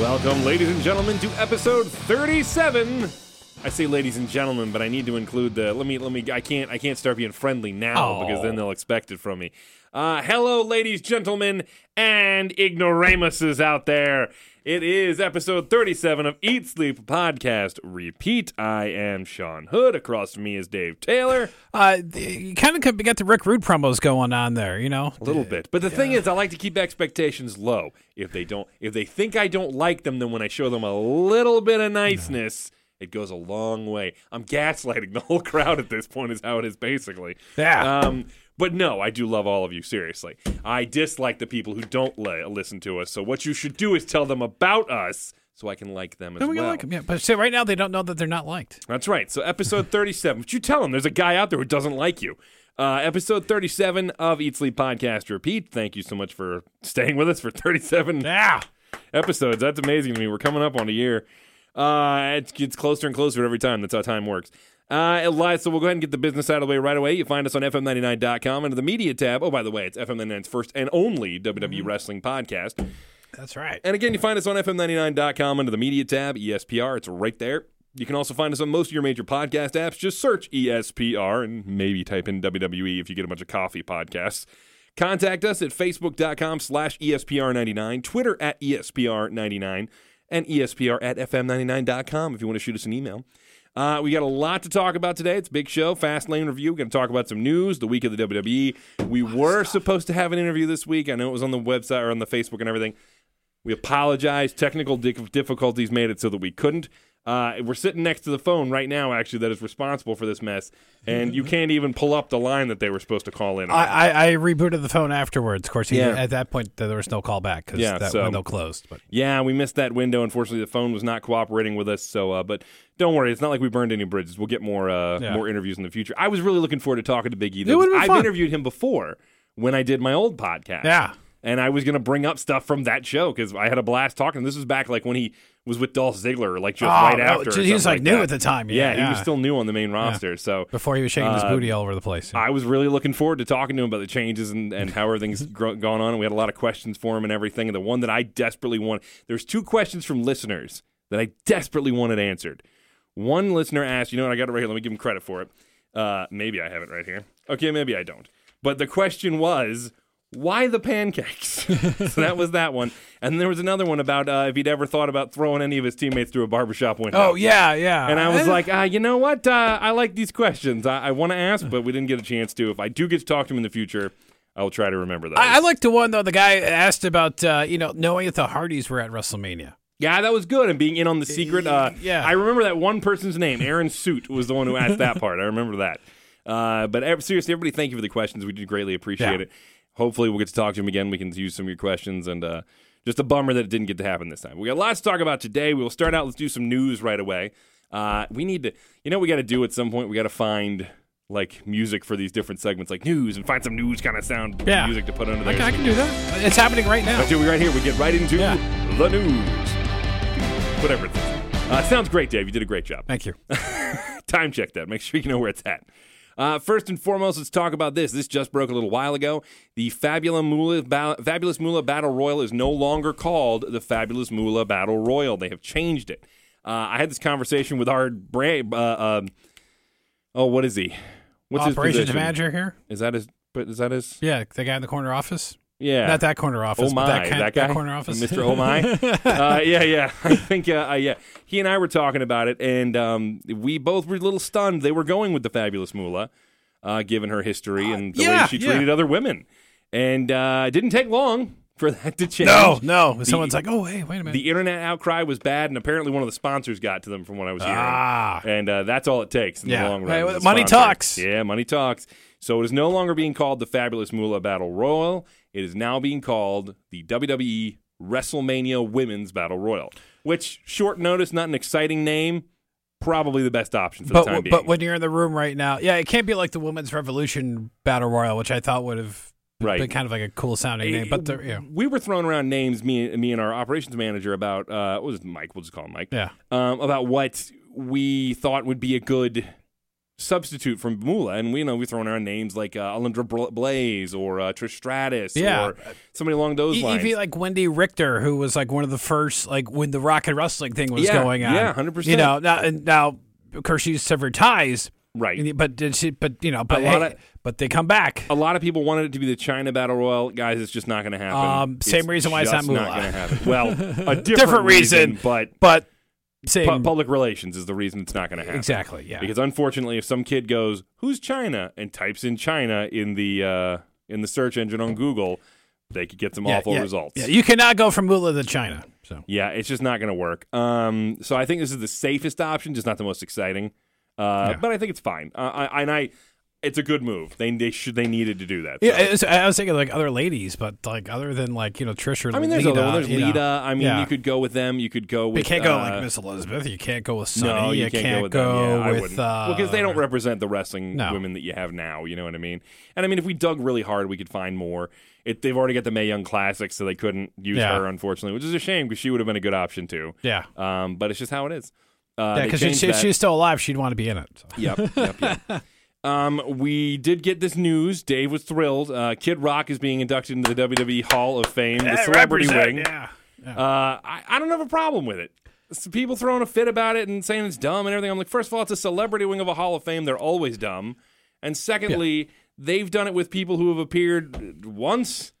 Welcome, ladies and gentlemen, to episode 37. I say ladies and gentlemen, but I need to include the let me let me I can't I can't start being friendly now Oh. because then they'll expect it from me. Uh hello ladies, gentlemen, and ignoramuses out there. It is episode 37 of Eat Sleep Podcast. Repeat, I am Sean Hood. Across from me is Dave Taylor. Uh, you kind of got the Rick Rude promos going on there, you know. A little bit. But the thing is, I like to keep expectations low. If they don't, if they think I don't like them, then when I show them a little bit of niceness, it goes a long way. I'm gaslighting the whole crowd at this point. Is how it is basically. Yeah. Um. But no, I do love all of you. Seriously, I dislike the people who don't li- listen to us. So what you should do is tell them about us, so I can like them as No, we well. like them, yeah. But so right now they don't know that they're not liked. That's right. So episode 37. But you tell them there's a guy out there who doesn't like you. Uh, episode 37 of Eat Sleep Podcast Repeat. Thank you so much for staying with us for 37 Yeah. episodes. That's amazing to me. We're coming up on a year. Uh, it gets closer and closer every time. That's how time works. Uh, Elias, so we'll go ahead and get the business out of the way right away. You find us on FM99.com under the media tab. Oh, by the way, it's FM99's first and only WWE Wrestling podcast. That's right. And again, you find us on FM99.com under the media tab, ESPR. It's right there. You can also find us on most of your major podcast apps. Just search ESPR and maybe type in WWE if you get a bunch of coffee podcasts. Contact us at facebook.com slash E ESPR99, Twitter at E ESPR99, and ESPR at FM99.com if you want to shoot us an email. Uh, we got a lot to talk about today. It's a big show, Fastlane review. We're going to talk about some news, the week of the WWE. We were supposed to have an interview this week. I know it was on the website or on the Facebook and everything. We apologize. Technical difficulties made it so that we couldn't. Uh, we're sitting next to the phone right now, actually, that is responsible for this mess, and you can't even pull up the line that they were supposed to call in. on. I, I, I rebooted the phone afterwards. Of course, he, Yeah. at that point there was no call back because Yeah, that so- window closed. But yeah, we missed that window. Unfortunately, the phone was not cooperating with us. So, uh, but don't worry, it's not like we burned any bridges. We'll get more uh, Yeah. more interviews in the future. I was really looking forward to talking to Big E. It would've been I've fun. interviewed him before when I did my old podcast. yeah, and I was going to bring up stuff from that show because I had a blast talking. This was back like when he was with Dolph Ziggler, like just Oh, right no, after. he was, something like, new that. at the time. Yeah, Yeah, he was still new on the main roster. So before he was shaking his Uh, booty all over the place. I was really looking forward to talking to him about the changes and, and how everything's gone on. And we had a lot of questions for him and everything. And the one that I desperately want, there's two questions from listeners that I desperately wanted answered. One listener asked, you know what, I got it right here. Let me give him credit for it. Uh, maybe I have it right here. Okay, maybe I don't. But the question was, why the pancakes? so that was that one. And there was another one about uh, if he'd ever thought about throwing any of his teammates through a barbershop window. oh yeah, yeah. And I was Eh, like, uh, you know what? Uh, I like these questions. I, I want to ask, but we didn't get a chance to. If I do get to talk to him in the future, I will try to remember those. I, I like the one though. The guy asked about uh, you know knowing if the Hardys were at WrestleMania. yeah, that was good. And being in on the secret. Uh, Yeah. I remember that one person's name. Aaron Suit was the one who asked that part. I remember that. Uh, but seriously, everybody, thank you for the questions. We do greatly appreciate Yeah. it. Hopefully, we'll get to talk to him again. We can use some of your questions. And uh, just a bummer that it didn't get to happen this time. We got lots to talk about today. We'll start out. Let's do some news right away. Uh, we need to, you know, we got to do at some point. We got to find like music for these different segments, like news, and find some news kind of sound Yeah. music to put under I there. can, I can do that. It's happening right now. Let's do it right here. We get right into Yeah. the news. Whatever it is. Uh, sounds great, Dave. You did a great job. Thank you. Time check that. Make sure you know where it's at. Uh, first and foremost, let's talk about this. This just broke a little while ago. The Fabulous Moolah, ba- Fabulous Moolah Battle Royal is no longer called the Fabulous Moolah Battle Royal. They have changed it. Uh, I had this conversation with our brand. Uh, um, oh, what is he? What's his Operations position? manager here. Is that his? But is that his? Yeah, the guy in the corner office. Yeah. Not that corner office. Oh my, that, kind, that guy, corner office. Mr. Oh my. uh, yeah, yeah. I think, uh, uh, yeah. He and I were talking about it, and um, we both were a little stunned. They were going with the fabulous Moolah, uh, given her history and the way yeah, she yeah. treated other women, and uh, it didn't take long for that to change. no, no. Someone's like, oh, hey, wait a minute. The internet outcry was bad, and apparently one of the sponsors got to them from what I was hearing. Ah. And uh, that's all it takes in Yeah. the long run. Hey, money sponsor. talks. Yeah, money talks. So it is no longer being called the Fabulous Moolah Battle Royal. It is now being called the WWE WrestleMania Women's Battle Royal, which, short notice, not an exciting name, probably the best option for but the time being. but when you're in the room right now, yeah, it can't be like the Women's Revolution Battle Royal, which I thought would have Right. been kind of like a cool sounding name. But the, yeah, we were throwing around names, me, me and our operations manager, about uh, what was it, Mike? We'll just call him Mike. yeah. um, about what we thought would be a good substitute from Moolah, and we you know we throwing around names like uh, Alundra Blaze or uh, Trish Stratus Yeah. or somebody along those E- lines. Even like Wendi Richter, who was like one of the first, like when the rock and wrestling thing was Yeah, going on. yeah, 100%. You know, now, and now of course she's severed ties, right. but did she? But you know, but lot hey, of- but they come back. a lot of people wanted it to be the Chyna Battle Royal, guys. It's just not going to happen. Um, same reason why it's not just going to happen. Well, a different, Different reason. but But same pu- public relations is the reason it's not going to happen. exactly. Yeah. Because unfortunately, if some kid goes, "Who's Chyna?" and types in Chyna in the uh, in the search engine on Google, they could get some yeah, awful yeah, results. Yeah, you cannot go from Moolah to Chyna. So Yeah, it's just not going to work. Um, so I think this is the safest option, just not the most exciting. Uh, Yeah. But I think it's fine. Uh, I, and I, it's a good move. They they should they needed to do that. yeah, so. I was thinking like other ladies, but like other than like you know Trish or I mean, there's Lita, other. There's you know. I mean, Yeah. you could go with them. You could go with. You can't go uh, like Miss Elizabeth. You can't go with Sunny. No, you, can't, go with them. Yeah, with uh, well, because they don't represent the wrestling No. women that you have now. You know what I mean? And I mean, if we dug really hard, we could find more. It, they've already got the Mae Young Classic, so they couldn't use Yeah. her, unfortunately, which is a shame because she would have been a good option too. yeah. Um, but it's just how it is. Uh, Yeah, because she's still alive. She'd want to be in it. so. Yep, yep, yep. Um, we did get this news. Dave was thrilled. Uh, Kid Rock is being inducted into the WWE Hall of Fame, the Yeah, celebrity wing. Yeah. yeah. Uh, I, I don't have a problem with it. S- People throwing a fit about it and saying it's dumb and everything. I'm like, first of all, it's a celebrity wing of a Hall of Fame. They're always dumb. And secondly, they've done it with people who have appeared once.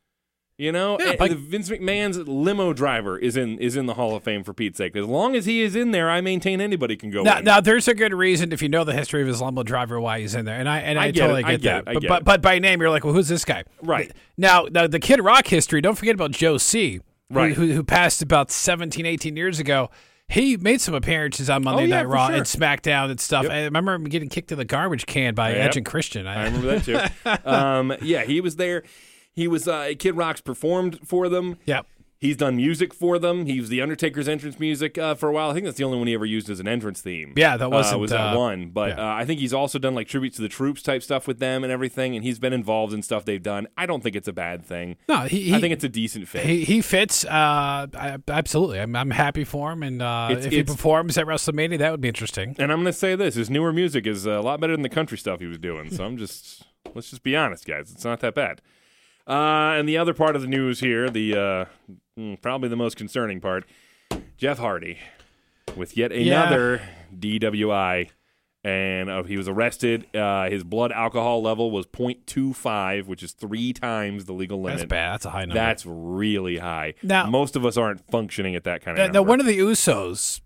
You know, Yeah, like- Vince McMahon's limo driver is in is in the Hall of Fame for Pete's sake. As long as he is in there, I maintain anybody can go. Now, in. now, there's a good reason if you know the history of his limo driver why he's in there, and I and I, I get totally it, I get, get that. it, I but get but, but by name, you're like, well, who's this guy? Right. Now, now the Kid Rock history. Don't forget about Joe C. who- Right. Who, who passed about 17, 18 years ago. He made some appearances on Monday Oh, yeah, Night Raw sure. and SmackDown and stuff. Yep. I remember him getting kicked in the garbage can by Yep. Edge and Christian. I remember that too. um, yeah, he was there. He was uh, Kid Rock's performed for them. Yep. He's done music for them. He was the Undertaker's entrance music uh, for a while. I think that's the only one he ever used as an entrance theme. Yeah, that Uh, wasn't, was that uh, one. But yeah. uh, I think he's also done like tributes to the troops type stuff with them and everything. And he's been involved in stuff they've done. I don't think it's a bad thing. No, he, he I think it's a decent fit. He, he fits. Uh, I, absolutely. I'm, I'm happy for him. And uh, if he performs at WrestleMania, that would be interesting. and I'm going to say this: his newer music is a lot better than the country stuff he was doing. So I'm just let's just be honest, guys. It's not that bad. Uh, and the other part of the news here, the uh, mm, probably the most concerning part, Jeff Hardy with yet Yeah. another DWI, and uh, he was arrested. Uh, his blood alcohol level was 0.25, which is three times the legal limit. That's bad. That's a high number. That's really high. Now- most of us aren't functioning at that kind Now, of now, number. one of the Usos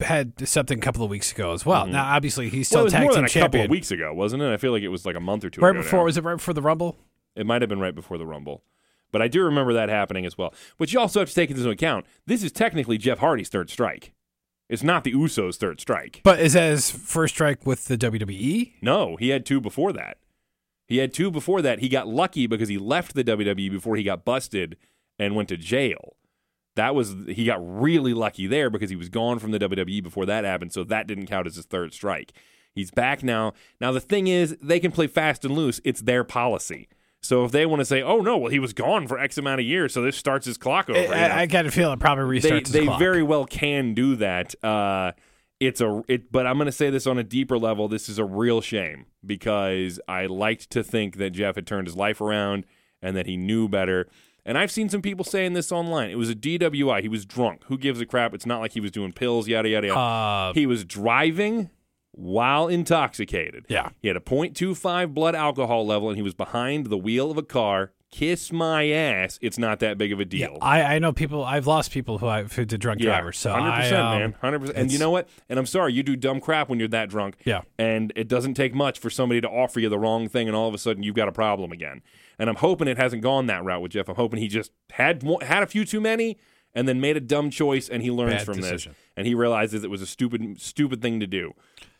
had something a couple of weeks ago as well. Now, obviously, he's Mm-hmm. well, still was tag team than a couple champion. of weeks ago, wasn't it? I feel like it was like a month or two right ago before now. was it right before the Rumble? It might have been right before the Rumble. But I do remember that happening as well. But you also have to take into account this is technically Jeff Hardy's third strike. It's not the Usos' third strike. But is that his first strike with the? WWE? No, he had two before that. He had two before that. He got lucky because he left the WWE before he got busted and went to jail. That was he got really lucky there because he was gone from the WWE before that happened, so that didn't count as his third strike. He's back now. Now the thing is, they can play fast and loose. It's their policy. So if they want to say, "Oh no, well he was gone for X amount of years, so this starts his clock over," I, you know, I, I got to feel it probably they restarts they clock. very well can do that. Uh, it's a it, but I'm going to say this on a deeper level. This is a real shame because I liked to think that Jeff had turned his life around and that he knew better. And I've seen some people saying this online. It was a DWI. He was drunk. Who gives a crap? It's not like he was doing pills. Yada yada yada. Uh, he was driving while intoxicated. Yeah. He had a 0.25 blood alcohol level and he was behind the wheel of a car. Kiss my ass. It's not that big of a yeah, deal. I, I know people. I've lost people who I who did drunk drivers. So hundred I, percent, um, man, hundred percent. And you know what? And I'm sorry, you do dumb crap when you're that drunk. Yeah. And it doesn't take much for somebody to offer you the wrong thing, and all of a sudden you've got a problem again. And I'm hoping it hasn't gone that route with Jeff. I'm hoping he just had had a few too many, and then made a dumb choice, and he learns Bad from decision. this, and he realizes it was a stupid, stupid thing to do.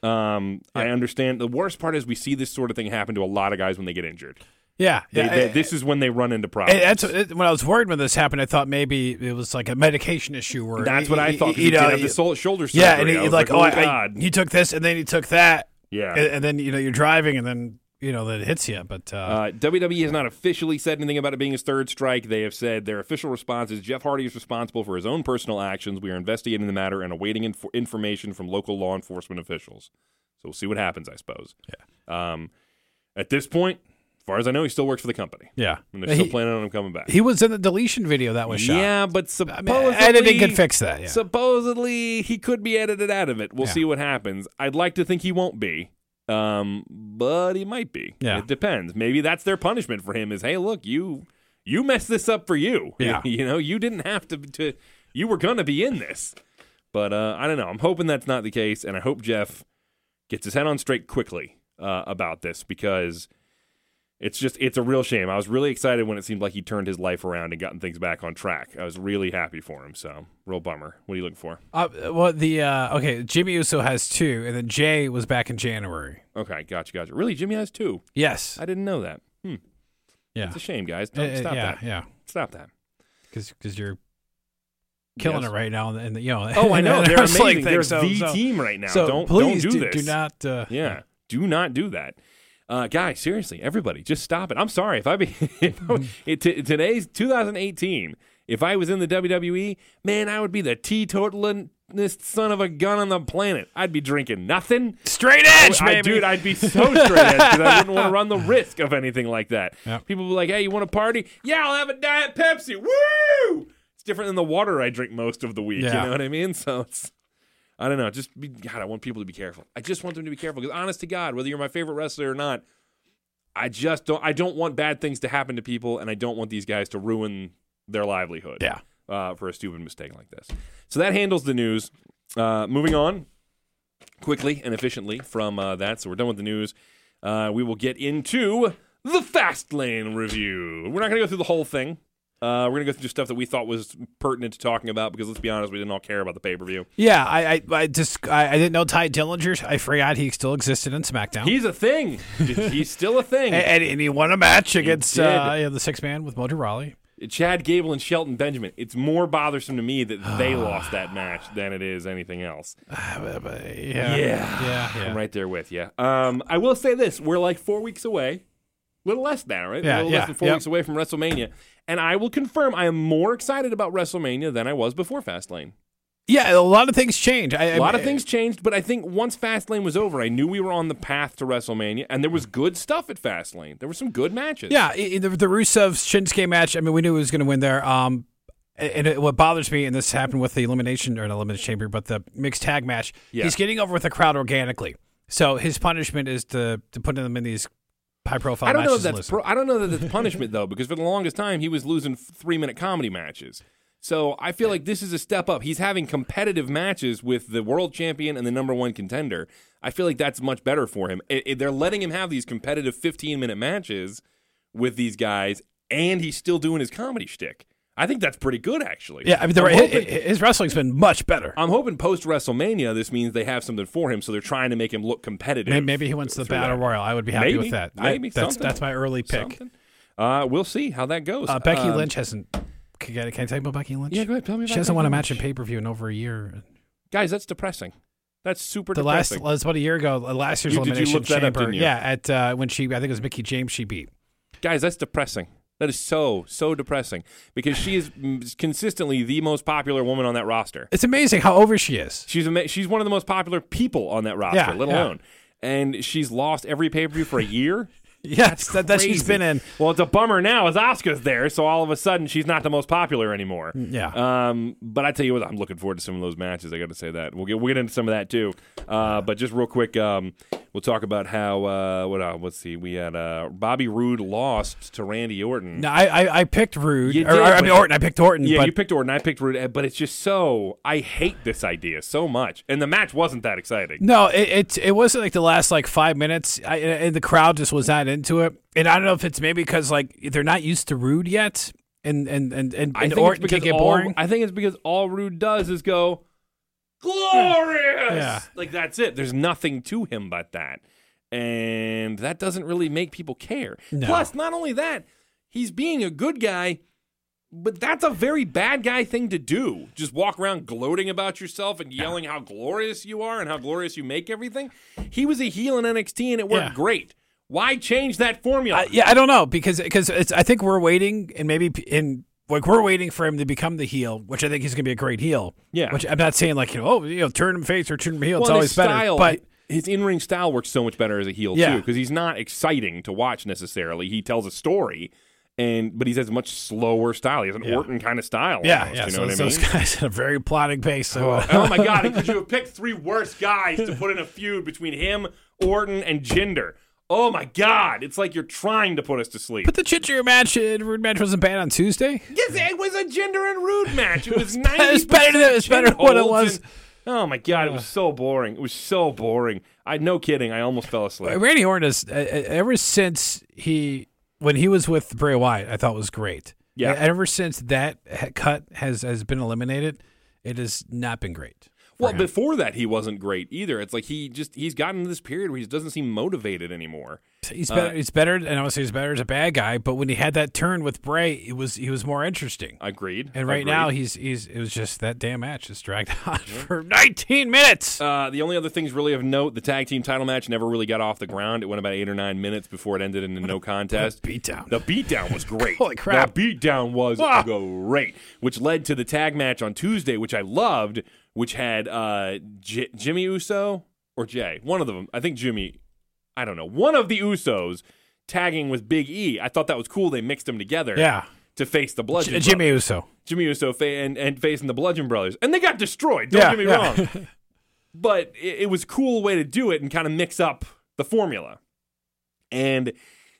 Um, I understand. The worst part is we see this sort of thing happen to a lot of guys when they get injured. Yeah, They, yeah. they- I- this is when they run into problems. That's it- when I was worried when this happened. I thought maybe it was like a medication issue. or That's he- what I he- thought. You he did know, have the shoulder surgery. yeah, and he, I like, like, oh, oh, I, I, God. he took this, and then he took that, yeah. and, and then you know you're driving, and then you know that it hits you. But uh, Uh, WWE has not officially said anything about it being his third strike. They have said their official response is Jeff Hardy is responsible for his own personal actions. We are investigating the matter and awaiting inf- information from local law enforcement officials. So we'll see what happens, I suppose. Yeah. Um, at this point, as far as I know, he still works for the company, Yeah. and they're still he, planning on him coming back. he was in the deletion video that was shot. Yeah, but I supposedly mean, editing can fix that. Yeah. supposedly he could be edited out of it. We'll Yeah. see what happens. I'd like to think he won't be. Um, but he might be. Yeah. It depends. Maybe that's their punishment for him is, hey, look, you you messed this up for you. Yeah. you know, you didn't have to to you were gonna be in this. But uh, I don't know. I'm hoping that's not the case, and I hope Jeff gets his head on straight quickly uh, about this because it's just it's a real shame. I was really excited when it seemed like he turned his life around and gotten things back on track. I was really happy for him. So real bummer. What are you looking for? Uh, well, the uh, okay, Jimmy Uso has two, and then Jey was back in January. Okay, gotcha, gotcha. Really, Jimmy has two. Yes. I didn't know that. Hmm. Yeah. It's a shame, guys. Uh, Don't, stop yeah. that. Yeah. Stop that. Because because you're killing Yes. it right now, and you know. Oh, I know. They're amazing. thing, They're so- the so- team right now. So don't please don't do, this. Do not. Uh, Yeah. Do not do that. Uh, guys, seriously, everybody, just stop it. I'm sorry if I be if I, it, t- today's 2018. If I was in the WWE, man, I would be the teetotalist son of a gun on the planet. I'd be drinking nothing. Straight edge, I, baby. dude, I'd be so straight edge because I wouldn't want to run the risk of anything like that. Yep. People be like, "Hey, you want to party? Yeah, I'll have a diet Pepsi." Woo! It's different than the water I drink most of the week. Yeah. You know what I mean? So it's, I don't know. Just be, God, I want people to be careful. I just want them to be careful because, honest to God, whether you're my favorite wrestler or not, I just don't. I don't want bad things to happen to people, and I don't want these guys to ruin their livelihood Yeah. uh, for a stupid mistake like this. So that handles the news. Uh, moving on quickly and efficiently from uh, that. So we're done with the news. Uh, we will get into the Fastlane review. We're not going to go through the whole thing. Uh, we're going to go through stuff that we thought was pertinent to talking about because let's be honest, we didn't all care about the pay per view. Yeah, I, I, I just I, I didn't know Tye Dillinger. I forgot he still existed in SmackDown. He's a thing. He's still a thing. and, and he won a match against uh, yeah, the six man with Mojo Rawley. Chad Gable and Shelton Benjamin. It's more bothersome to me that they lost that match than it is anything else. yeah, Yeah. yeah, yeah. I'm right there with you. Um, I will say this: we're like four weeks away, a little less now, right? Yeah, a little yeah, less than four yep. weeks away from WrestleMania, and I will confirm I am more excited about WrestleMania than I was before Fastlane. Yeah, a lot of things changed. I, A lot of things changed, but I think once Fastlane was over, I knew we were on the path to WrestleMania, and there was good stuff at Fastlane. There were some good matches. Yeah, i- i- the, the Rusev Shinsuke match. I mean, we knew he was going to win there. Um, and it, what bothers me, and this happened with the elimination or not elimination chamber, but the mixed tag match. Yeah. He's getting over with the crowd organically. So his punishment is to to put them in these high profile I don't know matches. if that's pro- I don't know that that's punishment though, because for the longest time he was losing three minute comedy matches. So I feel like this is a step up. He's having competitive matches with the world champion and the number one contender. I feel like that's much better for him. It- it- they're letting him have these competitive 15 minute matches with these guys, and he's still doing his comedy shtick. I think that's pretty good, actually. yeah, I mean, his, hoping- his wrestling's been much better. I'm hoping post WrestleMania, this means they have something for him, so they're trying to make him look competitive. Maybe, maybe he wins the battle that. royal. I would be happy Maybe, with that. Maybe, that's that's my early pick. Uh, we'll see how that goes. Uh, Becky Um, Lynch hasn't. Can, I- I talk about Becky Lynch? Yeah, go ahead. Tell me about She hasn't won a Becky match in pay per view in over a year. Guys, that's depressing. That's super The last depressing. was about a year ago. uh, Last year's You- did you elimination that up, you? Yeah, at uh, when she I think it was Mickie James she beat. Guys, that's depressing. That is so so depressing because she is consistently the most popular woman on that roster. It's amazing how over she is. She's ama- she's one of the most popular people on that roster, Yeah, let yeah. alone. And she's lost every pay per view for a year. Yes, that, that she's been in. Well, it's a bummer now as Asuka's there, so all of a sudden she's not the most popular anymore. Yeah. Um, but I tell you what, I'm looking forward to some of those matches. I got to say that we'll get we'll get into some of that too. Uh, but just real quick, um, we'll talk about how uh, what uh, let's see, we had uh, Bobby Roode lost to Randy Orton. No, I, I I picked Roode. You or, did, or, I mean Orton. I picked Orton. Yeah, but you picked Orton. I picked Roode, but it's just so I hate this idea so much, and the match wasn't that exciting. no, it, it it wasn't like the last like five minutes, I, and the crowd just was not into it. And I don't know if it's maybe because like they're not used to Roode yet, and and and and, I and think Orton it's can because get all, boring. I think it's because all Roode does is go glorious. Yeah. Like that's it. There's nothing to him but that. And that doesn't really make people care. No. Plus, not only that, he's being a good guy, but that's a very bad guy thing to do. Just walk around gloating about yourself and yelling how glorious you are and how glorious you make everything. He was a heel in NXT and it worked Yeah. great. Why change that formula? I, yeah, I don't know because because it's. I think we're waiting, and maybe in like we're waiting for him to become the heel, which I think he's going to be a great heel. Yeah. Which I'm not saying like you know, oh, you know, turn him face or turn him heel. Well, it's always his better. style, but his in-ring style works so much better as a heel Yeah. too because he's not exciting to watch necessarily. He tells a story, and but he has a much slower style. He has an Yeah. Orton kind of style. Yeah, almost, yeah. You know so what I those mean? guys at a very plotting pace. So, uh, oh my god! Could you have picked three worst guys to put in a feud between him, Orton, and Jinder? Oh my god! It's like you're trying to put us to sleep. but the Jinder match, uh, Roode match wasn't bad on Tuesday. Yes, it was a Jinder and Roode match. It was ninety. It's better than- it's better than what it was. oh my god! It was so boring. It was so boring. I no kidding. I almost fell asleep. Randy Orton is uh, uh, ever since he when he was with Bray Wyatt, I thought was great. Yeah. Ever since that cut has has been eliminated, it has not been great. Well, him. before that, he wasn't great either. It's like he just he's gotten to this period where he doesn't seem motivated anymore. he's uh, better. he's better, and I would say he's better as a bad guy. But when he had that turn with Bray, it was he was more interesting. Agreed. And right Agreed. now, he's he's it was just that damn match just dragged on for 19 minutes. Uh, the only other things really of note: the tag team title match never really got off the ground. It went about eight or nine minutes before it ended in a no contest. beatdown. The beatdown was great. Holy crap. The beatdown was Ah. great, which led to the tag match on Tuesday, which I loved, which had uh, J- Jimmy Uso or Jey, one of them. I think Jimmy. I don't know. One of the Usos tagging with Big E. I thought that was cool. They mixed them together. Yeah. To face the Bludgeon J- Jimmy Brothers. Uso. Jimmy Uso fa- and, and facing the Bludgeon Brothers, and they got destroyed. Don't Yeah, get me yeah. wrong, but it, it was a cool way to do it and kind of mix up the formula. And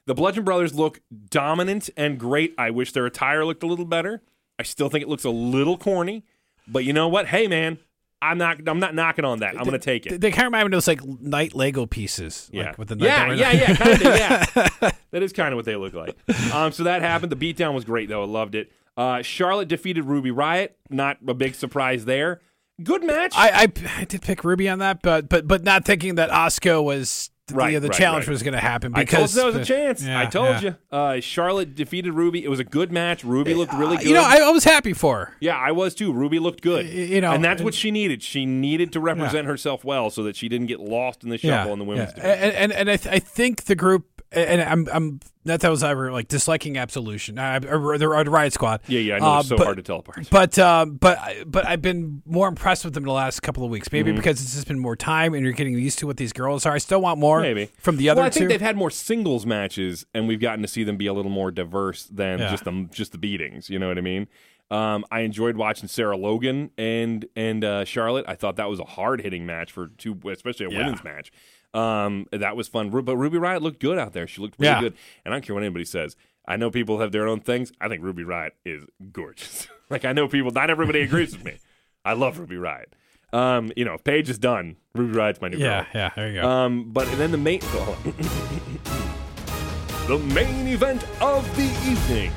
the Bludgeon Brothers look dominant and great. I wish their attire looked a little better. I still think it looks a little corny, but you know what? Hey, man, I'm not. I'm not knocking on that. I'm going to take it. they kind of remind me of those like night Lego pieces. Yeah, Like with the night yeah, yeah, yeah, kind of, yeah. that is kind of what they look like. Um, so that happened. The beatdown was great, though. I loved it. Uh, Charlotte defeated Ruby Riott. Not a big surprise there. Good match. I, I I did pick Ruby on that, but but but not thinking that Asuka was the, Right, the right, challenge right. was going to happen I told because you there was a chance. Yeah, I told yeah. you. Uh, Charlotte defeated Ruby. It was a good match. Ruby looked really good. You know, I, I was happy for her. yeah, I was too. Ruby looked good. You know, and that's what she needed. She needed to represent herself well so that she didn't get lost in the shuffle in the women's division. And and, and I, th- I think the group and I'm I'm not that I was ever like disliking Absolution I, or the or the Riott Squad. yeah, yeah, I know Uh, it's so but, hard to tell apart. But um, but I- but I've been more impressed with them the last couple of weeks. Maybe Mm-hmm. because it's just been more time and you're getting used to what these girls are. I still want more. Maybe from the other well, I think two. they've had more singles matches, and we've gotten to see them be a little more diverse than Yeah. just the just the beatings. You know what I mean? Um, I enjoyed watching Sarah Logan and and uh, Charlotte. I thought that was a hard hitting match for two, especially a Yeah. women's match. Um, that was fun. But Ruby Riott looked good out there. She looked really Yeah. good. And I don't care what anybody says. I know people have their own things. I think Ruby Riott is gorgeous. like I know people. Not everybody agrees with me. I love Ruby Riott. Um, you know, if Paige is done. Ruby Riott's my new girl. yeah, yeah. There you go. Um, but then the main the main event of the evening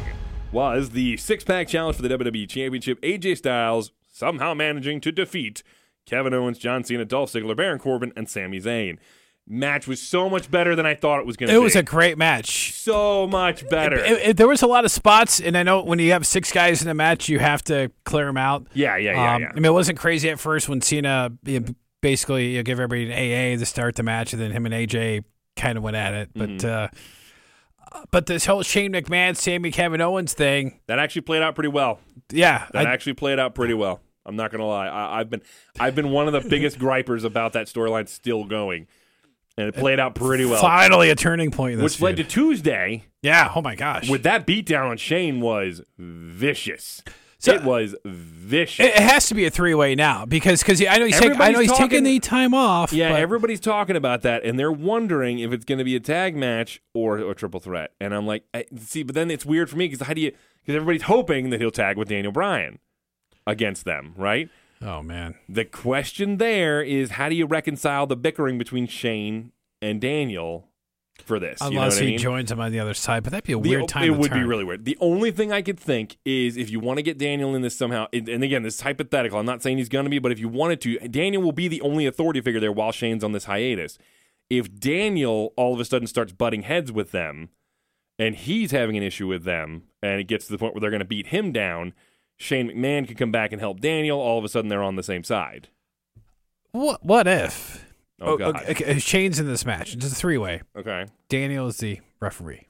was the six pack challenge for the WWE Championship. AJ Styles somehow managing to defeat Kevin Owens, John Cena, Dolph Ziggler, Baron Corbin, and Sami Zayn. Match was so much better than I thought it was going to be. it was a great match. so much better. It- it- there was a lot of spots, and I know when you have six guys in a match, you have to clear them out. yeah, yeah, yeah, Um, yeah. I mean, it wasn't crazy at first when Cena you know, basically you know, gave everybody an AA to start the match, and then him and AJ kind of went at it. But Mm-hmm. uh, but this whole Shane McMahon, Sami Kevin Owens thing, that actually played out pretty well. yeah, That I- actually played out pretty well. I'm not gonna lie. I, I've been I've been one of the biggest gripers about that storyline still going, and it played out pretty well. finally a turning point. This which led to. Tuesday yeah. Oh my gosh, with that beatdown on Shane was vicious. So- it was vicious. it, has to be a three way now because because I know he's taking, I know he's taking the time off. yeah, but- everybody's talking about that, and they're wondering if it's going to be a tag match or a triple threat. And I'm like, I, see, but then it's weird for me because how do you? Because everybody's hoping that he'll tag with Daniel Bryan against them, right? Oh man, The question there is, how do you reconcile the bickering between Shane and Daniel for this? you know unless what I he mean? joins him on the other side, but that'd be a The- weird time. It would be really weird. The only thing I could think is if you want to get Daniel in this somehow, and and again, this is hypothetical. I'm not saying he's going to be, but if you wanted to, Daniel will be the only authority figure there while Shane's on this hiatus. If Daniel all of a sudden starts butting heads with them, and he's having an issue with them, and it gets to the point where they're going to beat him down, Shane McMahon could come back and help Daniel. All of a sudden, they're on the same side. What what if? Oh, oh God. okay, okay, Shane's in this match. It's a three way. Okay. Daniel is the referee.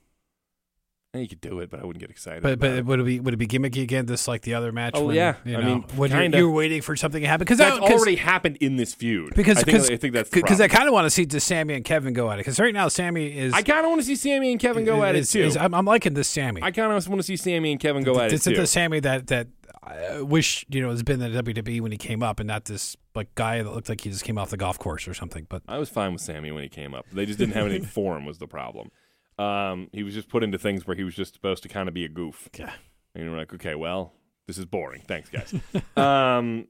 Eh, You could do it, but I wouldn't get excited. But about it. but would it be would it be gimmicky again, just like the other match? Oh, when, yeah. you I mean, when you're, you're waiting for something to happen because that's already happened in this feud. because I think, I think that's because I kind of want to see just Sami and Kevin go at it because right now Sami is I kind of want to see Sami and Kevin go at it too. is- I'm, I'm liking this Sami. I kind of want to see Sami and Kevin go at this it is too. the Sami that that I wish you know has been in the WWE when he came up and not this like guy that looked like he just came off the golf course or something. But I was fine with Sami when he came up. They just didn't have anything for him was the problem. Um, he was just put into things where he was just supposed to kind of be a goof. yeah, And you're like, okay, well, this is boring. Thanks, guys. um,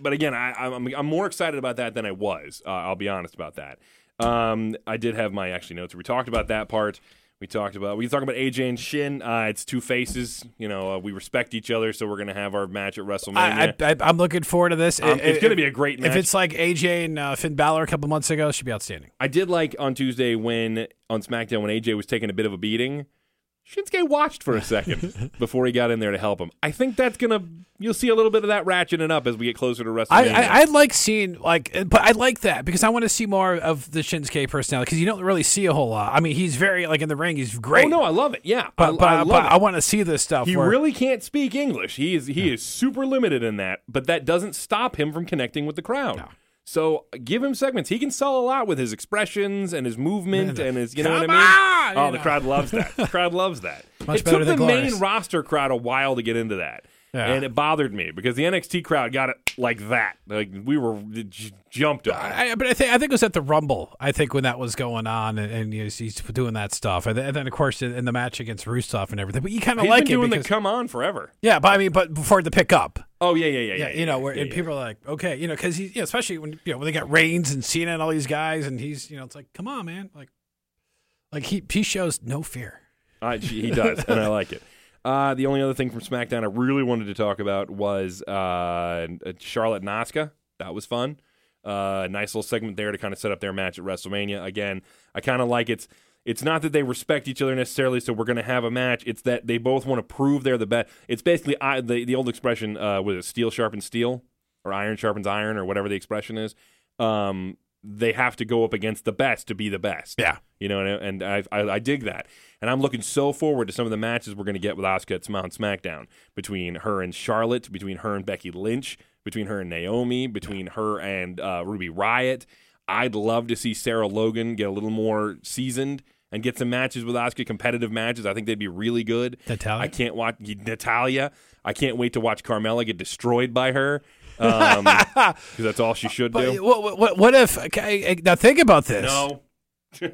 but again, I, I'm, I'm more excited about that than I was. Uh, I'll be honest about that. Um, I did have my actually notes. We talked about that part. We talked about we talked about AJ and Shin. Uh, it's two faces. You know, uh, we respect each other, so we're gonna have our match at WrestleMania. I, I, I'm looking forward to this. Um, If- it's gonna be a great match. If it's like AJ and uh, Finn Balor a couple months ago, it should be outstanding. I did like on Tuesday when on SmackDown when AJ was taking a bit of a beating. Shinsuke watched for a second before he got in there to help him. I think that's gonna you'll see a little bit of that ratcheting up as we get closer to WrestleMania. I, I I like seeing like, but I like that because I want to see more of the Shinsuke personality because you don't really see a whole lot. I mean, he's very like in the ring, he's great. oh no, I love it. Yeah, but I, but, I but I want to see this stuff. He where, really can't speak English. He is he is super limited in that, but that doesn't stop him from connecting with the crowd. No. So give him segments. He can sell a lot with his expressions and his movement and his, you know what I mean? on, oh, the crowd loves that. The crowd loves that. Much it better took than the main roster crowd a while to get into that. Yeah. And it bothered me because the NXT crowd got it like that. Like we were j- jumped on. I, but I think I think it was at the Rumble. I think when that was going on, and, and you know, he's doing that stuff, and then, and then of course in the match against Rusev and everything. But you kind of like been it doing because the come on forever. yeah, but I mean, but before the pick up, Oh yeah, yeah, yeah, yeah. yeah, you know, where yeah, and people are like, okay, you know, because he, you know, especially when you know when they got Reigns and Cena and all these guys, and he's, you know, it's like, come on, man, like, like he he shows no fear. I, he does, and I like it. Uh, the only other thing from SmackDown I really wanted to talk about was uh, Charlotte and Asuka. That was fun. Uh, nice little segment there to kind of set up their match at WrestleMania. Again, I kind of like it's. It's not that they respect each other necessarily, so we're going to have a match. It's that they both want to prove they're the best. It's basically I, the the old expression uh, was it steel sharpens steel or iron sharpens iron or whatever the expression is. Um, they have to go up against the best to be the best. Yeah. You know, and, and I, I I dig that, and I'm looking so forward to some of the matches we're going to get with Asuka at Mount SmackDown between her and Charlotte, between her and Becky Lynch, between her and Naomi, between her and uh, Ruby Riott. I'd love to see Sarah Logan get a little more seasoned and get some matches with Asuka, competitive matches. I think they'd be really good. Natalya? I can't watch Natalya. I can't wait to watch Carmella get destroyed by her Um, because that's all she should But do. what, what, what if? Okay, eh, now think about this. No,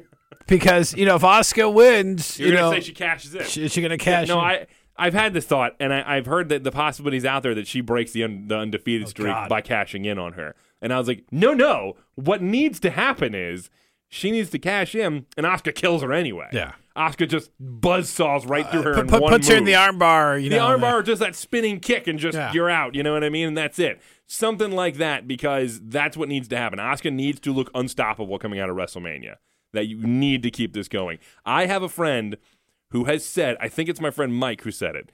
because you know if Asuka wins, you're you gonna know, say she cashes in. she, is she gonna cash? no, in? I I've had this thought, and I, I've heard that the possibilities out there that she breaks the, un, the undefeated oh, streak Oh, God. by cashing in on her. And I was like, no, no. What needs to happen is she needs to cash in, and Asuka kills her anyway. Yeah. Asuka just buzzsaws right through uh, her Put, in put, one puts her in the armbar. You The know, armbar, just that spinning kick, and just Yeah. you're out. You know what I mean? And that's it. Something like that, because that's what needs to happen. Asuka needs to look unstoppable coming out of WrestleMania. That you need to keep this going. I have a friend who has said, I think it's my friend Mike who said it.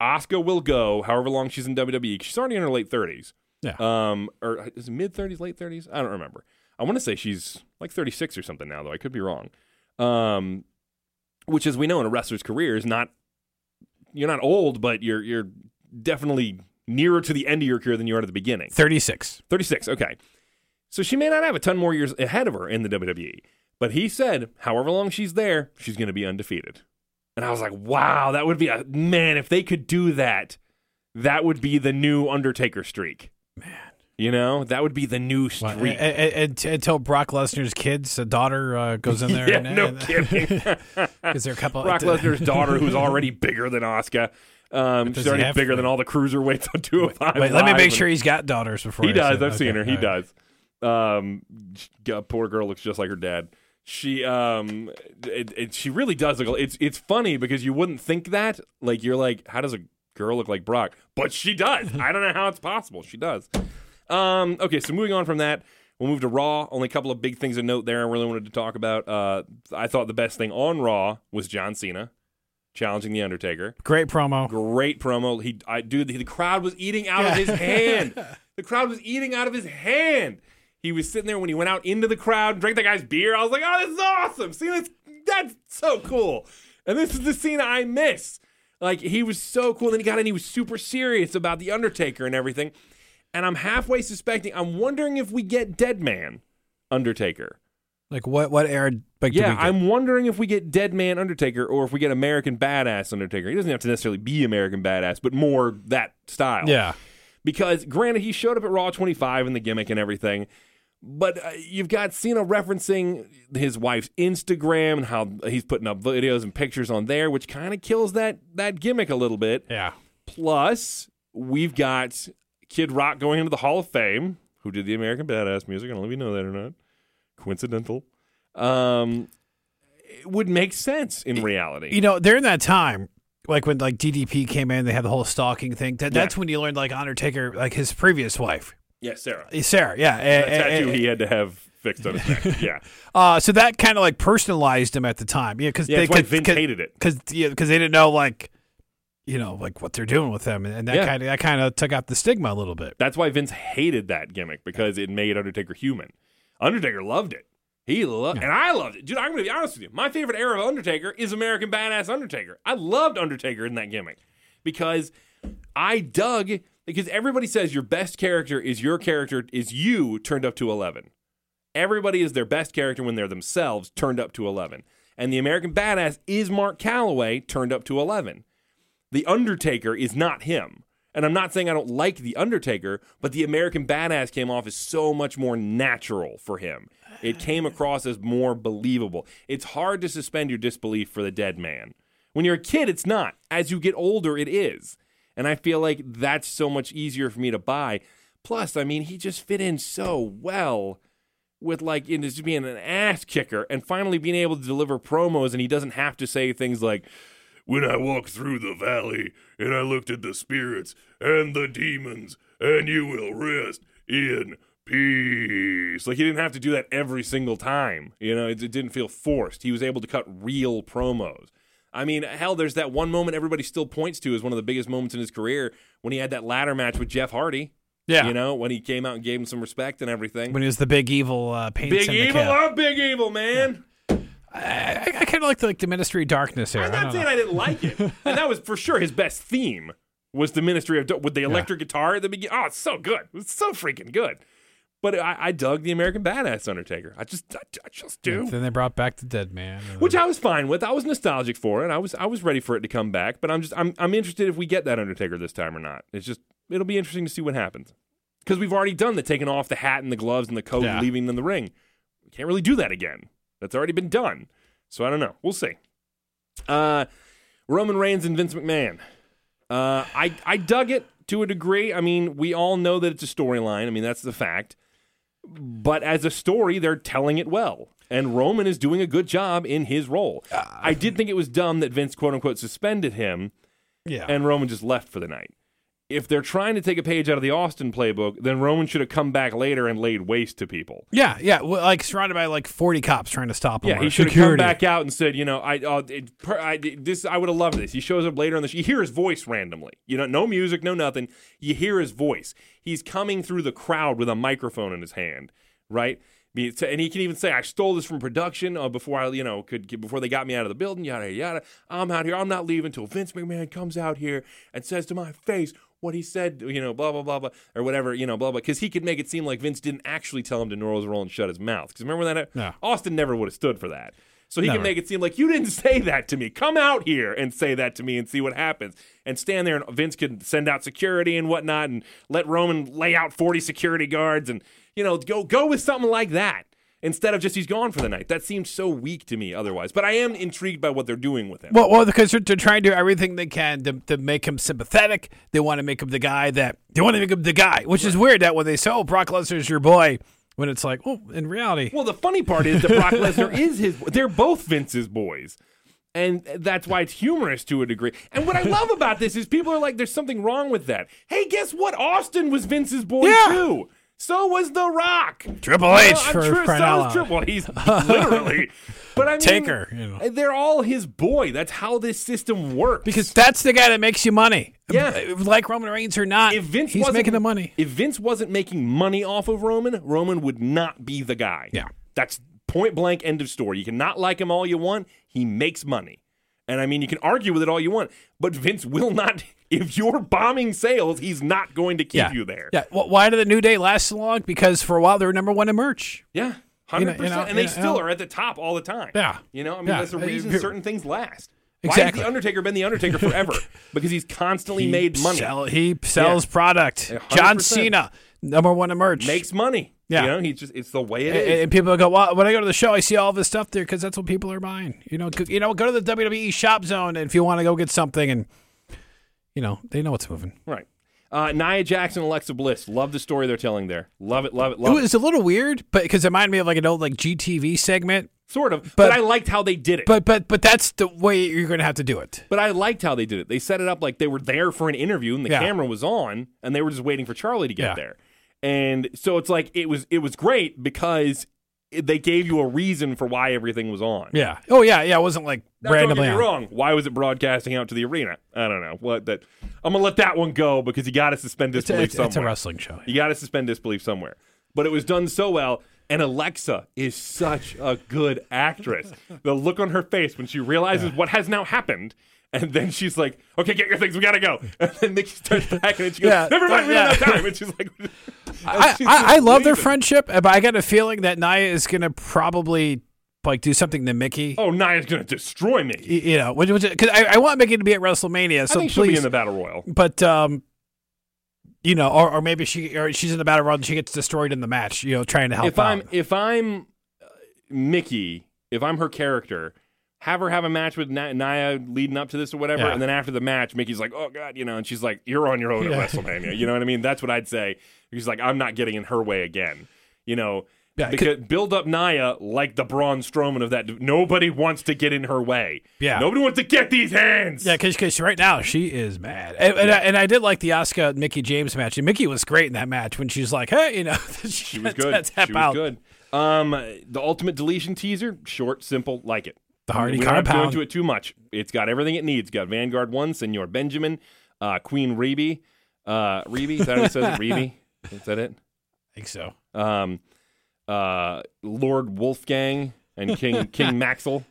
Asuka will go however long she's in WWE. She's already in her late 30s. Yeah. Um, or is it mid 30s, late 30s? I don't remember. I want to say she's like 36 or something now, though. I could be wrong. Um, which, as we know, in a wrestler's career, is not you're not old, but you're you're definitely nearer to the end of your career than you are at the beginning. Thirty-six. 36, okay. So she may not have a ton more years ahead of her in the WWE. But he said, however long she's there, she's going to be undefeated. And I was like, wow, that would be a man, if they could do that, that would be the new Undertaker streak. Man. You know, that would be the new Well, streak. a- a- a- until Brock Lesnar's kids, a daughter, uh, goes in there. yeah, and, no and- kidding. Is there a couple? Brock Lesnar's daughter, who's already bigger than Asuka. Um, she's already bigger to? than all the cruiserweights on 205. Wait, let me make sure he's got daughters before He I does. I've seen her. He right. does. Um, poor girl looks just like her dad. She um, it, it, she really does look. It's it's funny because you wouldn't think that. Like you're like, how does a girl look like Brock? But she does. I don't know how it's possible. She does. Um, okay, so moving on from that, we'll move to Raw. Only a couple of big things to note there. I really wanted to talk about. Uh, I thought the best thing on Raw was John Cena challenging the Undertaker. Great promo. Great promo. He, I, dude, the, the crowd was eating out of his hand. The crowd was eating out of his hand. He was sitting there when he went out into the crowd, and drank that guy's beer. I was like, oh, this is awesome. See, that's, that's so cool. And this is the scene I miss. Like he was so cool. Then he got in. He was super serious about the Undertaker and everything. And I'm halfway suspecting. I'm wondering if we get Dead Man Undertaker. Like what? What era? Like, Yeah. I'm wondering if we get Dead Man Undertaker or if we get American Badass Undertaker. He doesn't have to necessarily be American Badass, but more that style. yeah. Because granted, he showed up at Raw 25 in the gimmick and everything, but uh, you've got Cena referencing his wife's Instagram and how he's putting up videos and pictures on there, which kind of kills that that gimmick a little bit. Yeah. Plus, we've got Kid Rock going into the Hall of Fame, who did the American Badass music. I don't know if you know that or not. Coincidental. Um, it would make sense in reality. You know, during that time, like when like DDP came in, they had the whole stalking thing. That, That's when you learned like Undertaker, like his previous wife, yeah, Sarah. Sarah. Yeah. And- tattoo and- he had to have fixed on his neck. Yeah. Uh, so that kind of like personalized him at the time. Yeah, because Yeah, they why Vince cause, hated it. because yeah, because they didn't know like, you know, like what they're doing with them, and that Yeah. kind of that kind of took out the stigma a little bit. That's why Vince hated that gimmick because it made Undertaker human. Undertaker loved it. He loved, and I loved it, dude. I'm gonna be honest with you. My favorite era of Undertaker is American Badass Undertaker. I loved Undertaker in that gimmick because I dug because everybody says your best character is your character is you turned up to eleven. Everybody is their best character when they're themselves turned up to eleven, and the American Badass is Mark Calaway turned up to eleven. The Undertaker is not him. And I'm not saying I don't like The Undertaker, but the American Badass came off as so much more natural for him. It came across as more believable. It's hard to suspend your disbelief for the dead man. When you're a kid, it's not. As you get older, it is. And I feel like that's so much easier for me to buy. Plus, I mean, he just fit in so well with like in just being an ass kicker and finally being able to deliver promos and he doesn't have to say things like when I walked through the valley and I looked at the spirits and the demons, and you will rest in peace. Like he didn't have to do that every single time. You know, it, it didn't feel forced. He was able to cut real promos. I mean, hell, there's that one moment everybody still points to as one of the biggest moments in his career when he had that ladder match with Jeff Hardy. Yeah, You know, when he came out and gave him some respect and everything. when he was the big evil uh, paint Big syndicate. evil, I'm big evil, man. I, I, I kind of like the, like the Ministry of Darkness here. I'm I not don't saying know. I didn't like it, and that was for sure his best theme was the Ministry of with the electric guitar at the beginning. Oh, it's so good. It's so freaking good. But I, I dug the American Badass Undertaker. I just, I, I just do. Then they brought back the Dead Man. Which I was fine with. I was nostalgic for it. I was, I was ready for it to come back. But I'm just, I'm, I'm interested if we get that Undertaker this time or not. It's just, it'll be interesting to see what happens because we've already done the taking off the hat and the gloves and the coat Yeah. and leaving them in the ring. We can't really do that again. That's already been done. So I don't know. We'll see. Uh, Roman Reigns and Vince McMahon. Uh, I I dug it to a degree. I mean, we all know that it's a storyline. I mean, that's the fact. But as a story, they're telling it well. And Roman is doing a good job in his role. I did think it was dumb that Vince, quote unquote, suspended him yeah, and Roman just left for the night. If they're trying to take a page out of the Austin playbook, then Roman should have come back later and laid waste to people. yeah, yeah. Well, like surrounded by like forty cops trying to stop him. Yeah, he should have come back out and said, you know, I, uh, it, per, I this I would have loved this. He shows up later on the show. You hear his voice randomly. You know, no music, no nothing. You hear his voice. He's coming through the crowd with a microphone in his hand, right? And he can even say, "I stole this from production uh, before I, you know, could get, before they got me out of the building." Yada yada. I'm out here. I'm not leaving until Vince McMahon comes out here and says to my face what he said. You know, blah blah blah blah, or whatever. You know, blah blah. Because he could make it seem like Vince didn't actually tell him to nose roll and shut his mouth. Because remember that No. Austin never would have stood for that. So he Never. can make it seem like you didn't say that to me. Come out here and say that to me and see what happens. And stand there, and Vince could send out security and whatnot, and let Roman lay out forty security guards, and you know, go go with something like that instead of just he's gone for the night. That seems so weak to me otherwise. But I am intrigued by what they're doing with him. Well, well, because they're, they're trying to do everything they can to, to make him sympathetic. They want to make him the guy that they want to make him the guy, which is weird. That when they say, "Oh, Brock Lesnar's your boy," when it's like, "Oh, in reality, Well, the funny part is that Brock Lesnar is his. They're both Vince's boys. And that's why it's humorous to a degree. And what I love about this is people are like, there's something wrong with that. Hey, guess what? Austin was Vince's boy Yeah. too. So was The Rock. Triple H Well, I'm for sure crying so was loud. Triple. He's literally. But I mean, Taker, you know. Uh, they're all his boy. That's how this system works. because that's the guy that makes you money." Yeah. Uh, like Roman Reigns or not, if Vince he's wasn't, making the money. If Vince wasn't making money off of Roman, Roman would not be the guy. Yeah. That's point blank end of story. You cannot like him all you want. He makes money. And I mean, you can argue with it all you want, but Vince will not. If you're bombing sales, he's not going to keep yeah. you there. Yeah. Well, why did the New Day last so long? Because for a while they were number one in merch. Yeah, You know- hundred you percent, know, and they you know, still are at the top all the time. Yeah. you know, I mean, Yeah. that's the reason certain things last. Why Exactly. has the Undertaker been the Undertaker forever? because he's constantly made money, Sell, he sells product. Yeah, John 100%. Cena, number one in merch. makes money. Yeah. you know, he's just it's the way it and, is. and people go, well, when I go to the show, I see all this stuff there because that's what people are buying. You know, you know, go to the WWE Shop Zone if you want to go get something, and you know they know what's moving. right. Uh, Nia Jackson, and Alexa Bliss. Love the story they're telling there. Love it. Love it. Love it. was a little weird, but because it reminded me of like an old like GTV segment. Sort of, but, but- I liked how they did it. But but but that's the way you're going to have to do it. But I liked how they did it. They set it up like they were there for an interview and the Yeah. camera was on and they were just waiting for Charlie to get Yeah. there. And so it's like it was it was great because they gave you a reason for why everything was on. Yeah. Oh yeah, yeah. It wasn't like Now, randomly me wrong. Why was it broadcasting out to the arena? I don't know. What that I'm gonna let that one go because you got to suspend It's a, disbelief it's, it's a wrestling show. You got to suspend disbelief somewhere. But it was done so well. And Alexa is such a good actress. the look on her face when she realizes what has now happened. And then she's like, okay, get your things. We got to go. And then Mickie starts packing and she goes, Yeah. never mind, we don't have time. And she's like, I, she's I, I love their friendship, but I got a feeling that Nia is going to probably like do something to Mickie. Oh, going to destroy me. Y- You know, which because I, I want Mickie to be at WrestleMania. So I think she'll be please, in the Battle Royal. but um, you know, or, or maybe she or she's in the battle royal and she gets destroyed in the match. You know, trying to help if out. I'm if I'm uh, Mickie, if I'm her character, have her have a match with Na- Nia leading up to this or whatever, Yeah. and then after the match, Mickie's like, "Oh God," you know, and she's like, "You're on your own Yeah. at WrestleMania." You know what I mean? That's what I'd say. She's like, "I'm not getting in her way again." You know. Yeah, because build up Nia like the Braun Strowman of that. Nobody wants to get in her way. Yeah. Nobody wants to get these hands. Yeah, because right now she is mad, and, and, I, and I did like the Asuka Mickie James match. And Mickie was great in that match when she's like, "Hey, you know, She was good. Tap she was out. good. Um, the ultimate deletion teaser, short, simple, like it. The Hardy we don't have to compound. it too much. It's got everything it needs. It's got Vanguard One, Senor Benjamin, uh, Queen Reby, uh, Reby. Is that how it says it? Reby? Is that it? I think so. Um, uh, Lord Wolfgang and King King Maxwell.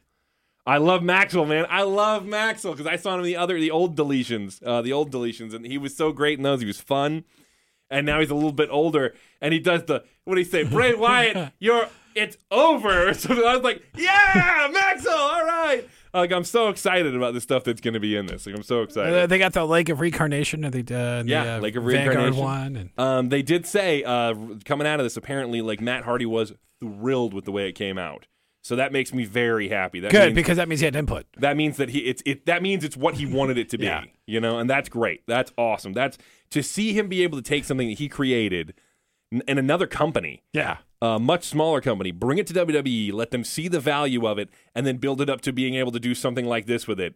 I love Maxwell, man. I love Maxwell because I saw him in the other, the old deletions, uh, the old deletions, and he was so great in those. He was fun, and now he's a little bit older, and he does the what do he say? Bray Wyatt, you're it's over. So I was like, yeah, Maxwell, all right. Like I'm so excited about the stuff that's going to be in this. Like I'm so excited. Uh, they got the Lake of Reincarnation. and They uh, Yeah, the, uh, Lake of Vanguard Reincarnation. one. And Um, they did say uh, coming out of this, apparently, like Matt Hardy was thrilled with the way it came out. So that makes me very happy. That good means, because that means he had input. that means that he it's it that means it's what he wanted it to be. Yeah. You know, and that's great. That's awesome. That's to see him be able to take something that he created in another company, Yeah, a much smaller company, bring it to WWE, let them see the value of it, and then build it up to being able to do something like this with it.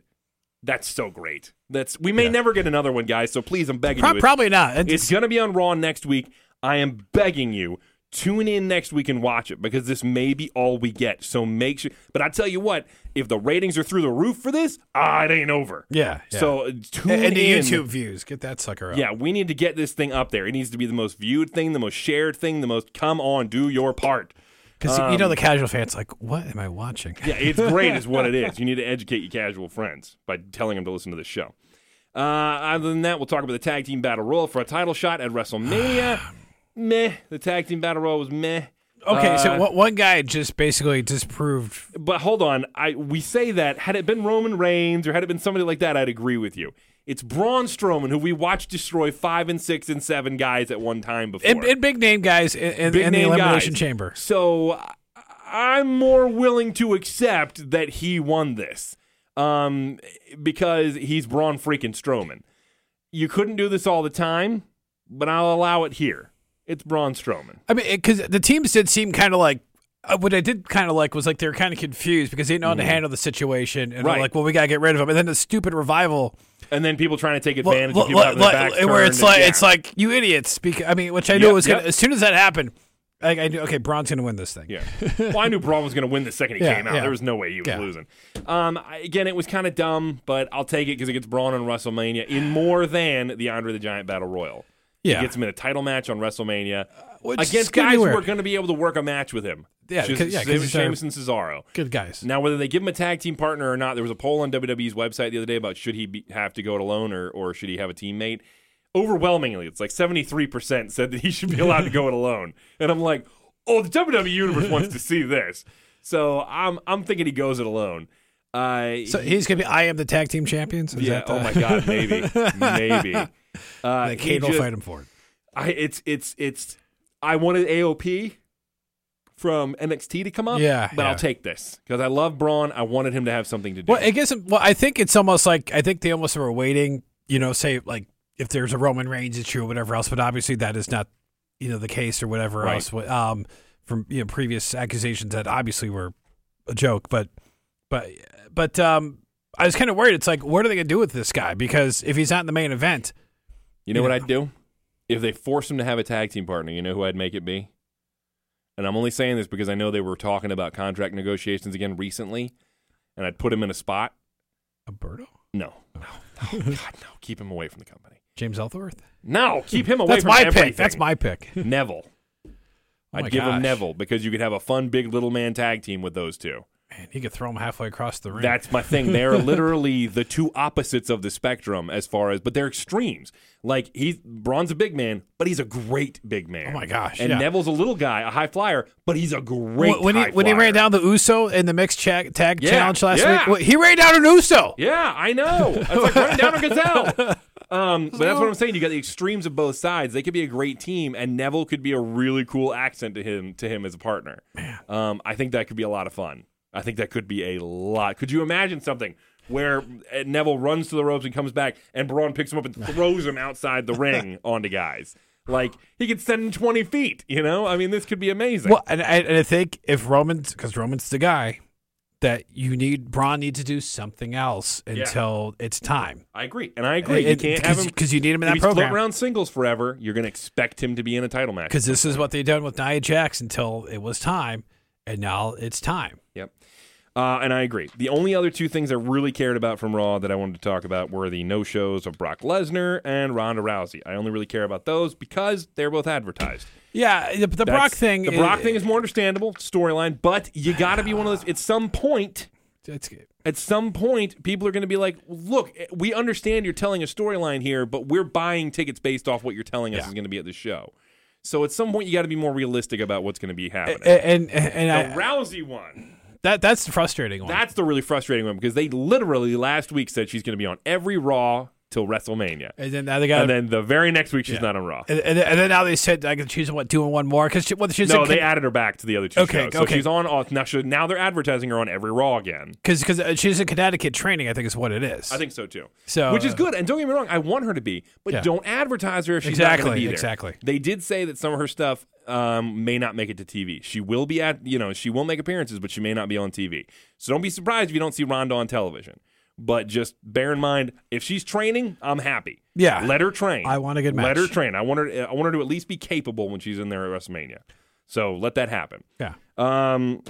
That's so great. That's we may Yeah. never get another one, guys. So please, I'm begging Pro- you. It's- probably not. It's, it's going to be on Raw next week. I am begging you, tune in next week and watch it because this may be all we get. So make sure. But I tell you what, if the ratings are through the roof for this, ah, it ain't over. yeah, yeah. So uh, tune and, and the in. YouTube views get that sucker up. Yeah, we need to get this thing up there. It needs to be the most viewed thing, the most shared thing, the most. Come on, do your part. because you know the casual fans like, what am I watching? Um, Yeah, it's great, is what it is. You need to educate your casual friends by telling them to listen to this show. Uh, other than that, we'll talk about the tag team battle royal for a title shot at WrestleMania. meh. The tag team battle royal was meh. Okay, so Uh, one- guy just basically disproved. But hold on, I we say that had it been Roman Reigns or had it been somebody like that, I'd agree with you. It's Braun Strowman who we watched destroy five and six and seven guys at one time before. And, and big name guys in, in, Big in the name elimination guys. chamber. So I'm more willing to accept that he won this um, because he's Braun freaking Strowman. You couldn't do this all the time, but I'll allow it here. It's Braun Strowman. I mean, because the teams did seem kind of like. Uh, what I did kind of like was like they were kind of confused because they didn't know how to handle the situation, and they're. Right. like, "Well, we gotta get rid of him." And then the stupid revival, And then people trying to take advantage of people having their backs where it's and- like yeah. it's like you idiots. Because I mean, which I knew Yep, was gonna. yep. As soon as that happened, like I knew, okay, Braun's gonna win this thing. Yeah. Well, I knew Braun was going to win the second he Yeah, came out. yeah. There was no way he was Yeah. losing. Um, I- again, it was kind of dumb, but I'll take it because it gets Braun on WrestleMania in more than the Andre the Giant Battle Royal. Yeah. He gets him in a title match on WrestleMania Which against is gonna be guys who are going to be able to work a match with him. Yeah, Sheamus, 'cause- yeah, 'cause these are- Sheamus and Cesaro. good guys. Now, whether they give him a tag team partner or not, there was a poll on WWE's website the other day about should he be, have to go it alone or, or should he have a teammate. Overwhelmingly, it's like 73% said that he should be allowed to go it alone. And I'm like, oh, the WWE Universe wants to see this. So I'm I'm thinking he goes it alone. Uh, So he's gonna be. I am the tag team champions. Is yeah, that the, oh my God, maybe. maybe. Uh, Like he Kane will just- fight him for it. I it's it's it's I wanted AOP from NXT to come up. Yeah, but yeah. I'll take this because I love Braun. I wanted him to have something to do. Well, I guess. Well, I think it's almost like I think they almost were waiting. You know, say like if there's a Roman Reigns issue or whatever else, but obviously that is not, you know, the case or whatever Right. else. Um, from you know previous accusations that obviously were a joke, but but but um, I was kind of worried. It's like, what are they gonna do with this guy? Because if he's not in the main event, you know what. I'd do if they forced him to have a tag team partner? You know who I'd make it be? And I'm only saying this because I know they were talking about contract negotiations again recently, and I'd put him in a spot. Alberto, No, oh. no, no, oh, God, no. Keep him away from the company. James Ellsworth. No, keep him away That's from my everything. pick. That's my pick. Neville. Oh I'd give him. Neville because you could have a fun big little man tag team with those two. Man, he could throw him halfway across the ring. That's my thing. They are literally the two opposites of the spectrum as far as, but they're extremes. Like he's Braun's a big man, but he's a great big man. Oh my gosh, And yeah. Neville's a little guy, a high flyer, but he's a great when, when he when he ran down the Uso in the mixed cha- tag Yeah, challenge last yeah. week, he ran down an Uso. Yeah, I know. It's like running down a gazelle. Um, but that's what I'm saying. You got the extremes of both sides. They could be a great team, and Neville could be a really cool accent to him to him as a partner. Um, I think that could be a lot of fun. I think that could be a lot. Could you imagine something where uh, Neville runs to the ropes and comes back, and Braun picks him up and throws him outside the ring onto guys? Like he could send him 20 feet. You know, I mean, this could be amazing. Well, and I, and I think if Roman's because Roman's the guy that you need, Braun needs to do something else until it's time. I agree, and I agree. you can't have him because you need him in if that program. around singles forever. You're going to expect him to be in a title match. Because this is what they've done with Nia Jax until it was time, and now it's time. Yep. Uh, and I agree. The only other two things I really cared about from Raw that I wanted to talk about were the no shows of Brock Lesnar and Ronda Rousey. I only really care about those because they're both advertised. Yeah, the, the Brock thing. The Brock thing is more understandable storyline, but you got to be one of those. At some point, at some point, people are going to be like, "Look, we understand you're telling a storyline here, but we're buying tickets based off what you're telling us Yeah. is going to be at the show." So at some point, you got to be more realistic about what's going to be happening. and and, and the I, Rousey one. That that's the frustrating one. That's the really frustrating one because they literally last week said she's going to be on every Raw till WrestleMania, and then now they got and then the very next week she's Yeah. not on Raw. and, and, and then now they said I can choose what doing one more because she, well, she's No, they added her back to the other two Okay, shows. So okay. she's on all, now. She, now they're advertising her on every Raw again. because because uh, she's in Connecticut training. I think is what it is. I think so too. So, which is uh, good. And don't get me wrong, I want her to be, but Yeah. don't advertise her if she's not going exactly to be there. exactly. They did say that some of her stuff um, may not make it to TV. She will be at, you know, she will make appearances, but she may not be on TV. So don't be surprised if you don't see Ronda on television. But just bear in mind, if she's training, I'm happy. Yeah. let her train. I want a good match. Let her train. I want her. I want her to at least be capable when she's in there at WrestleMania. So let that happen. Yeah. Um,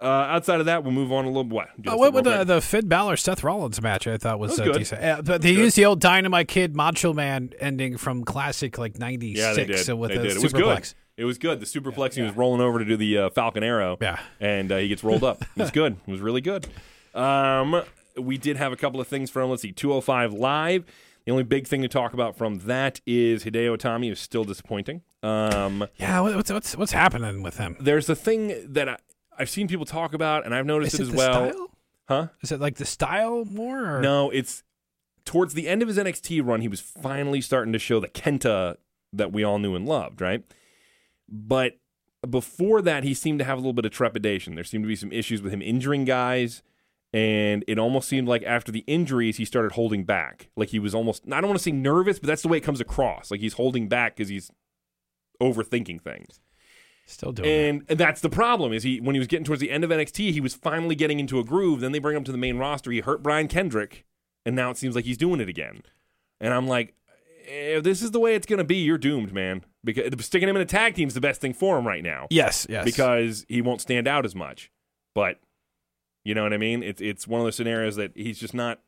uh, outside of that, we'll move on a little. What? Oh, what with the, the Finn Balor Seth Rollins match? I thought was, was uh, decent. Uh, but they used the old Dynamite Kid Macho Man ending from classic like '96 Yeah, they did. with they the did. It was good. It was good. The superplex. He was rolling over to do the uh, Falcon Arrow. Yeah. and uh, he gets rolled up. It was good. It was really good. Um, we did have a couple of things from. Let's see, 205 live. The only big thing to talk about from that is Hideo Itami is still disappointing. Um, Yeah, what's what's what's happening with him? there's a thing that I, I've seen people talk about, and I've noticed Is it it as the well. style? Huh? Is it like the style more? Or? No, it's towards the end of his NXT run, he was finally starting to show the Kenta that we all knew and loved, right? But before that, he seemed to have a little bit of trepidation. There seemed to be some issues with him injuring guys, and it almost seemed like after the injuries, he started holding back. Like he was almost, I don't want to say nervous, but that's the way it comes across. Like he's holding back because he's overthinking things. Still doing it. And, and that's the problem is he when he was getting towards the end of NXT, he was finally getting into a groove. Then they bring him to the main roster. He hurt Brian Kendrick, and now it seems like he's doing it again. And I'm like, eh, if this is the way it's going to be, you're doomed, man. Because sticking him in a tag team is the best thing for him right now Yes, yes. because he won't stand out as much. But you know what I mean? It's it's one of those scenarios that he's just not.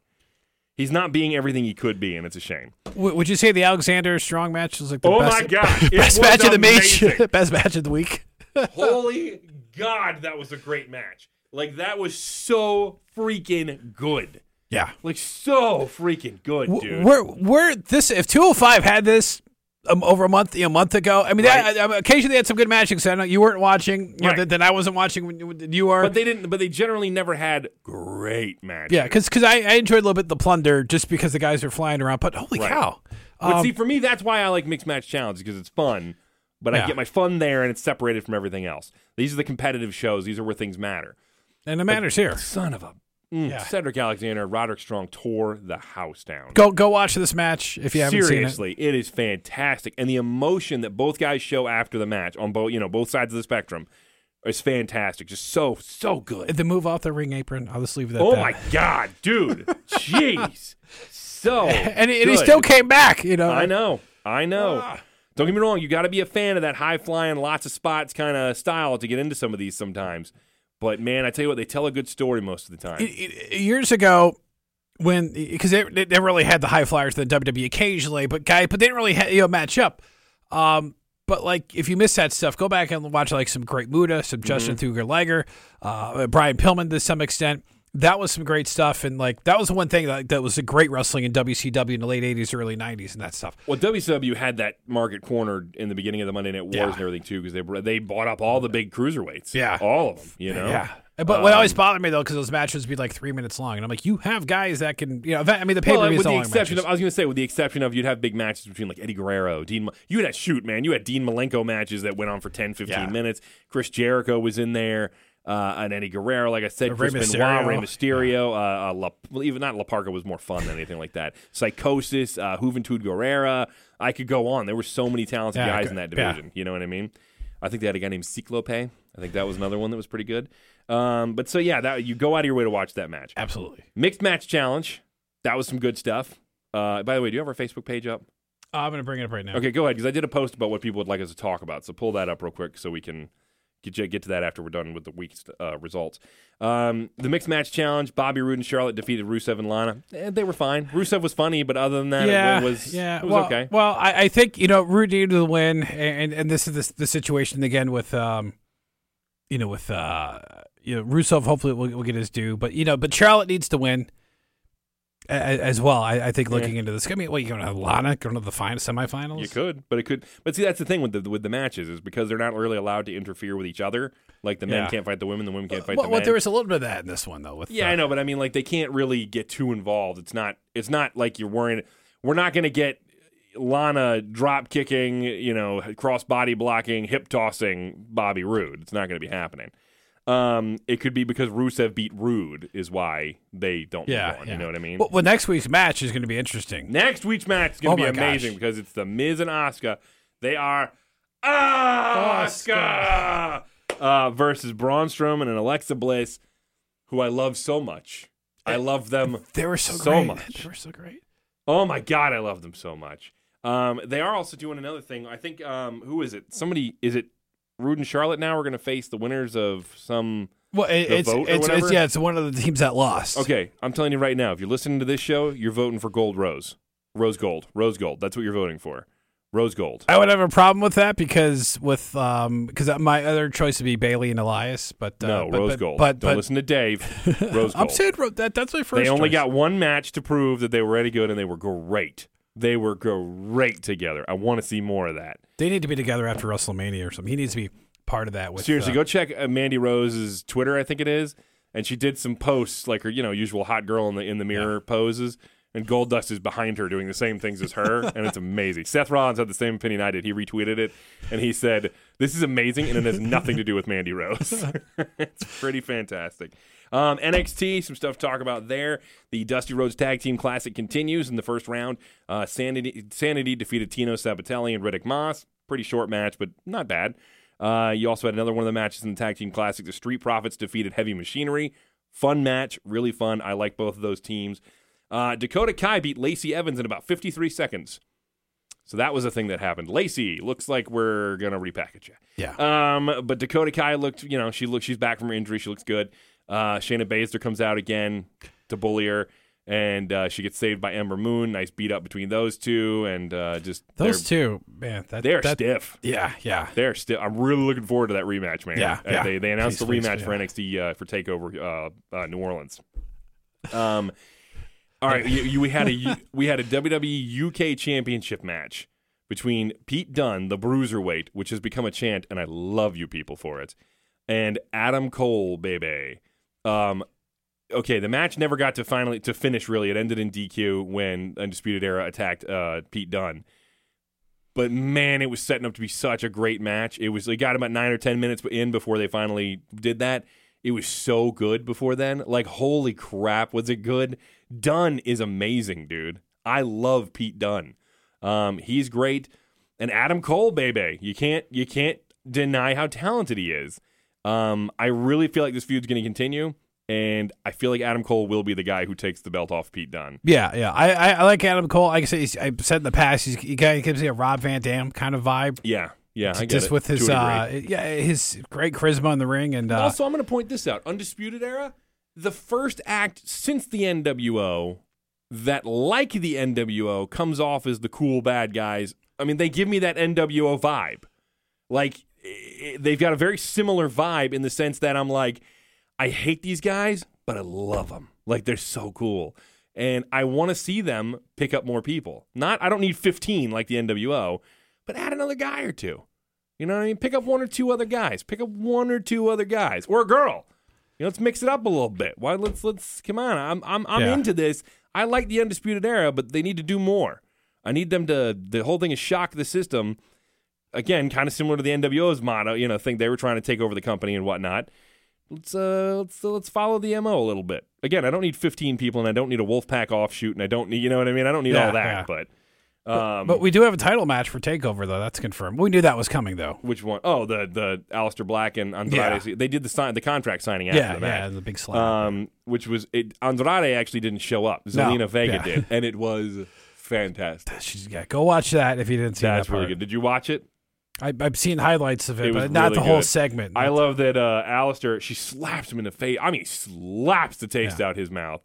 He's not being everything he could be, and it's a shame. W- would you say the Alexander Strong match was like the Oh best, my God. Best match of the match, best match of the week? Holy God, that was a great match. Like that was so freaking good. Yeah. Like so freaking good, dude. We're we're this if 205 had this um, over a month you know, a month ago. I mean, Right. they, I, I- occasionally they had some good matches. I know you weren't watching. You Right. then- then I wasn't watching when, when you were. But they didn't. But they generally never had great matches. yeah, because I, I enjoyed a little bit the plunder just because the guys are flying around. But holy Right. cow! But Um, see, for me, that's why I like mixed match challenge because it's fun. But I get my fun there, and it's separated from everything else. These are the competitive shows. These are where things matter. and the matters here. Son of a mm, Yeah. Cedric Alexander, Roderick Strong tore the house down. Go go watch this match if you haven't seen it. Seriously, it is fantastic, and the emotion that both guys show after the match on both you know both sides of the spectrum is fantastic. Just so so good. The move off the ring apron. I'll just leave it at Oh that. my god, dude! Jeez, so And, he, and he still came back. You know. I know, I know. Ah. Don't get me wrong. You got to be a fan of that high flying, lots of spots kind of style to get into some of these sometimes. But man, I tell you what, they tell a good story most of the time. It- it- years ago when because they, they really had the high flyers than WWE occasionally, but guy but they didn't really ha- you know match up. Um, but like if you miss that stuff, go back and watch like some great Muta, some Jushin Thunder Liger, uh, Brian Pillman to some extent. That was some great stuff, and like that was the one thing that that was a great wrestling in WCW in the late '80s, early '90s, and that stuff. Well, WCW had that market cornered in the beginning of the Monday Night Wars Yeah. and everything too, because they they bought up all the big cruiserweights. Yeah. all of them. You know. Yeah. But what always Um, bothered me though, because those matches would be like three minutes long, and I'm like, you have guys that can, you know, I mean, the pay per Well, view with is the exception of, I was going to say, with the exception of, you'd have big matches between like Eddie Guerrero, Dean. You had shoot, man. You had Dean Malenko matches that went on for 10, 15 Yeah. minutes. Chris Jericho was in there, uh, and Eddie Guerrero, like I said, Rey Chris Benoit, Mysterio. Rey Mysterio, uh, uh, La, well, even not La Parca was more fun than anything like that. Psicosis, uh, Juventud Guerrera. I could go on. There were so many talented Yeah, guys in that yeah. division. You know what I mean? I think they had a guy named Ciclope. I think that was another one that was pretty good. Um, but so yeah, that you go out of your way to watch that match. Absolutely. Mixed match challenge. That was some good stuff. Uh, by the way, do you have our Facebook page up? Uh, I'm going to bring it up right now. Okay, go ahead because I did a post about what people would like us to talk about. So pull that up real quick so we can get get to that after we're done with the week's uh, results. Um, the mixed match challenge. Bobby Roode and Charlotte defeated Rusev and Lana. Eh, they were fine. Rusev was funny, but other than that, yeah, it was yeah. it was well, okay. Well, I, I think you know Roode needed the win, and and this is the, the situation again with um, you know, with uh, you know, Rusev. Hopefully, will, will get his due, but you know, but Charlotte needs to win as well. I, I think looking into this, I mean, well, you going to have Lana going to the final semifinals? You could, but it could. But see, that's the thing with the with the matches is because they're not really allowed to interfere with each other. Like the men Yeah. can't fight the women, the women can't fight Well, the well, men. there was a little bit of that in this one though. With Yeah, uh, I know, but I mean, like they can't really get too involved. It's not. It's not like you're worrying. We're not going to get Lana drop kicking, you know, cross body blocking, hip tossing Bobby Roode. It's not going to be happening. Um, it could be because Rusev beat Roode is why they don't Yeah, on. yeah. You know what I mean? Well, well, next week's match is going to be interesting. Next week's match is going Oh to be amazing gosh. because it's the Miz and Asuka. They are Asuka uh, versus Braun Strowman and Alexa Bliss, who I love so much. I love them They were so, So great. much. They were so great. Oh my god, I love them so much. Um, they are also doing another thing. I think um, who is it? Somebody is it? Roode and Charlotte now are going to face the winners of some. Well, it, it's it's, it's yeah, it's one of the teams that lost. Okay, I'm telling you right now. If you're listening to this show, you're voting for Gold Rose, Rose Gold, Rose Gold. That's what you're voting for. Rose Gold. I would have a problem with that because with um because my other choice would be Bayley and Elias, but uh, No, but, Rose but, Gold. But, Don't listen to Dave. Rose Gold. I'm saying that that's my first. they only choice. got one match to prove that they were any good, and they were great. They were great together. I want to see more of that. They need to be together after WrestleMania or something. He needs to be part of that. With Seriously, uh, go check uh, Mandy Rose's Twitter. I think it is, and she did some posts like her, you know, usual hot girl in the in the mirror poses. And Goldust is behind her doing the same things as her, and it's amazing. Seth Rollins had the same opinion I did. He retweeted it, and he said, "This is amazing, and it has nothing to do with Mandy Rose. it's pretty fantastic." Um, NXT, some stuff to talk about there. The Dusty Rhodes Tag Team Classic continues in the first round. Uh, Sanity, Sanity defeated Tino Sabbatelli and Riddick Moss. Pretty short match, but not bad. Uh, you also had another one of the matches in the Tag Team Classic. The Street Profits defeated Heavy Machinery. Fun match, really fun. I like both of those teams. Uh, Dakota Kai beat Lacey Evans in about 53 seconds. So that was a thing that happened. Lacey, looks like we're gonna repackage you. Yeah. Um, but Dakota Kai looked, you know, she looks, she's back from her injury. She looks good. Uh, Shayna Baszler comes out again to bully her. and uh, she gets saved by Ember Moon. Nice beat up between those two, and uh, just Those two, man, that, they're that, stiff. yeah, yeah. They're stiff. I'm really looking forward to that rematch, man. Yeah, Uh, yeah. They they announced Please, the please, rematch yeah. for NXT uh, for Takeover uh, uh, New Orleans. Um, all right, you, you, we had a we had a WWE UK Championship match between Pete Dunne, the Bruiserweight, which has become a chant, and I love you people for it, and Adam Cole, baby. Um, okay, the match never got to finally to finish. Really, it ended in DQ when Undisputed Era attacked uh, Pete Dunne. But man, it was setting up to be such a great match. It was. It got about nine or ten minutes in before they finally did that. It was so good before then. Like, holy crap, was it good? Dunne is amazing, dude. I love Pete Dunne. Um, he's great. And Adam Cole, baby, you can't you can't deny how talented he is. Um, I really feel like this feud's going to continue, and I feel like Adam Cole will be the guy who takes the belt off Pete Dunne. Yeah, yeah. I, I, I like Adam Cole. Like I said, he's, I said in the past, he's, he kind of gives me a Rob Van Dam kind of vibe. Yeah, yeah, I get just it. with his uh, yeah, his great charisma in the ring and uh, also, I'm going to point this out: Undisputed Era, the first act since the NWO that, like the NWO, comes off as the cool bad guys. I mean, they give me that NWO vibe. Like Eh, they've got a very similar vibe in the sense that I'm like, I hate these guys, but I love them. Like they're so cool. And I want to see them pick up more people. Not, I don't need 15 like the NWO, but add another guy or two. You know what I mean? Pick up one or two other guys. Pick up one or two other guys or a girl. You know, let's mix it up a little bit. Why? Let's let's come on. I'm I'm I'm Yeah. into this. I like the undisputed era, but they need to do more. I need them to. The whole thing is shock the system. Again, kind of similar to the NWO's motto. You know, think they were trying to take over the company and whatnot. Let's uh let's let's follow the mo a little bit. Again, I don't need 15 people, and I don't need a Wolfpack offshoot, and I don't need you know what I mean. I don't need Yeah, all that, yeah. but. Um, but we do have a title match for Takeover though. That's confirmed. We knew that was coming though. Which one? Oh, the the Aleister Black and Andrade. They did the sign the contract signing after Yeah, the match. yeah, the big slap. Um, which was it, Andrade actually didn't show up. Zelina Vega yeah. did, and it was fantastic. She's, yeah, go watch that if you didn't see that. That's really good. Did you watch it? I, I've seen highlights of it, It but not really the whole good. segment. I love that uh, Aleister. She slaps him in the face. I mean, slaps the taste Yeah. out his mouth,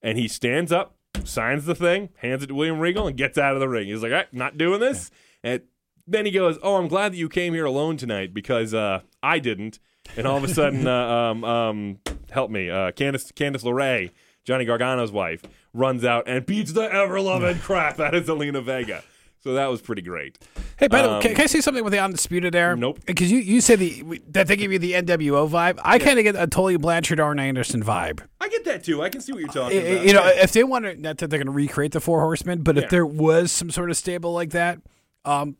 and he stands up, signs the thing, hands it to William Regal, and gets out of the ring. He's like, "All right, "Not doing this." And then he goes, "Oh, I'm glad that you came here alone tonight because uh, I didn't." And all of a sudden, uh, um, um, help me, uh, Candice Candice LeRae, Johnny Gargano's wife, runs out and beats the ever loving crap out of Zelina Vega. So that was pretty great. Hey, by the way, Um, can, can I say something with the undisputed era? Nope. Because you, you said the that they give you the NWO vibe. I kind of get a Tully Blanchard, Arn Anderson vibe. I get that too. I can see what you're talking I- I- about. you know, if they want to, not that they're going to recreate the Four Horsemen, but Yeah. if there was some sort of stable like that, um,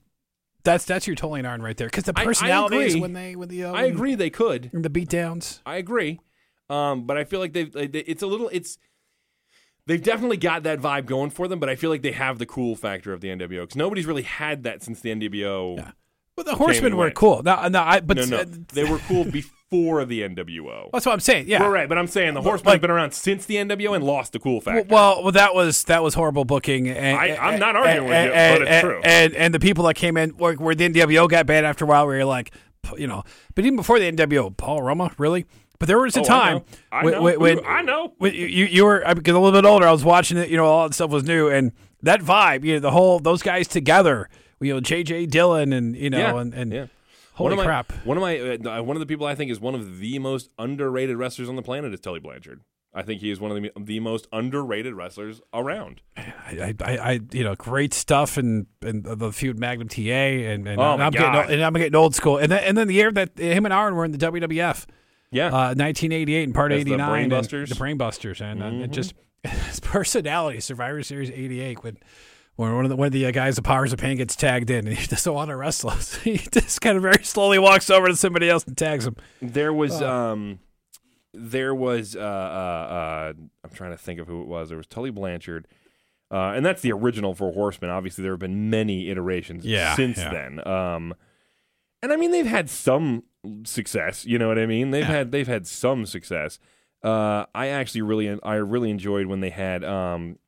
that's that's your Tully and Arn right there. Because the I- I personalities agree. when they when the uh, I agree they could. the beatdowns. I agree. Um, but I feel like they've. they- It's a little. It's. They've definitely got that vibe going for them, but I feel like they have the cool factor of the NWO because nobody's really had that since the NWO. Yeah. But the Horsemen were cool. No, no, I, but No, no, uh, they were cool before the NWO. that's what I'm saying. Yeah. We're right, but I'm saying the Horsemen like- have been around since the NWO and lost the cool factor. Well, well, that was that was horrible booking. And, I- I'm not and- arguing with you, and, but it's and, true. And, and the people that came in, where, where the NWO got bad after a while, where you're like, you know, but even before the NWO, Paul Roma, really. But there was a Oh, I time know. I when, know. when, I know. when you, you were I because a little bit older. I was watching it. You know, all that stuff was new, and that vibe, you know, the whole those guys together. You know, JJ Dillon and you know, Yeah, and, and yeah. holy one of my, crap. One of my uh, one of the people I think is one of the most underrated wrestlers on the planet is Tully Blanchard. I think he is one of the, the most underrated wrestlers around. I, I, I, you know, great stuff and and the feud Magnum TA and, and, Oh, and I'm getting God. and I'm getting old school and then and then the year that him and Arn were in the WWF, Yeah, uh, 1988 and part As the 89, and Brainbusters? the Brainbusters, and uh, Mm-hmm. it just his personality, Survivor Series 88 when. When one of the one of the uh, guys, the Powers of Pain, gets tagged in, and he doesn't want to wrestle. he just kind of very slowly walks over to somebody else and tags him. There was um there was uh, uh uh I'm trying to think of who it was. There was Tully Blanchard. Uh, and that's the original Four Horsemen. Obviously, there have been many iterations Yeah, since yeah. then. Um, and I mean, they've had some success. You know what I mean? They've had they've had some success. Uh, I actually really I really enjoyed when they had um,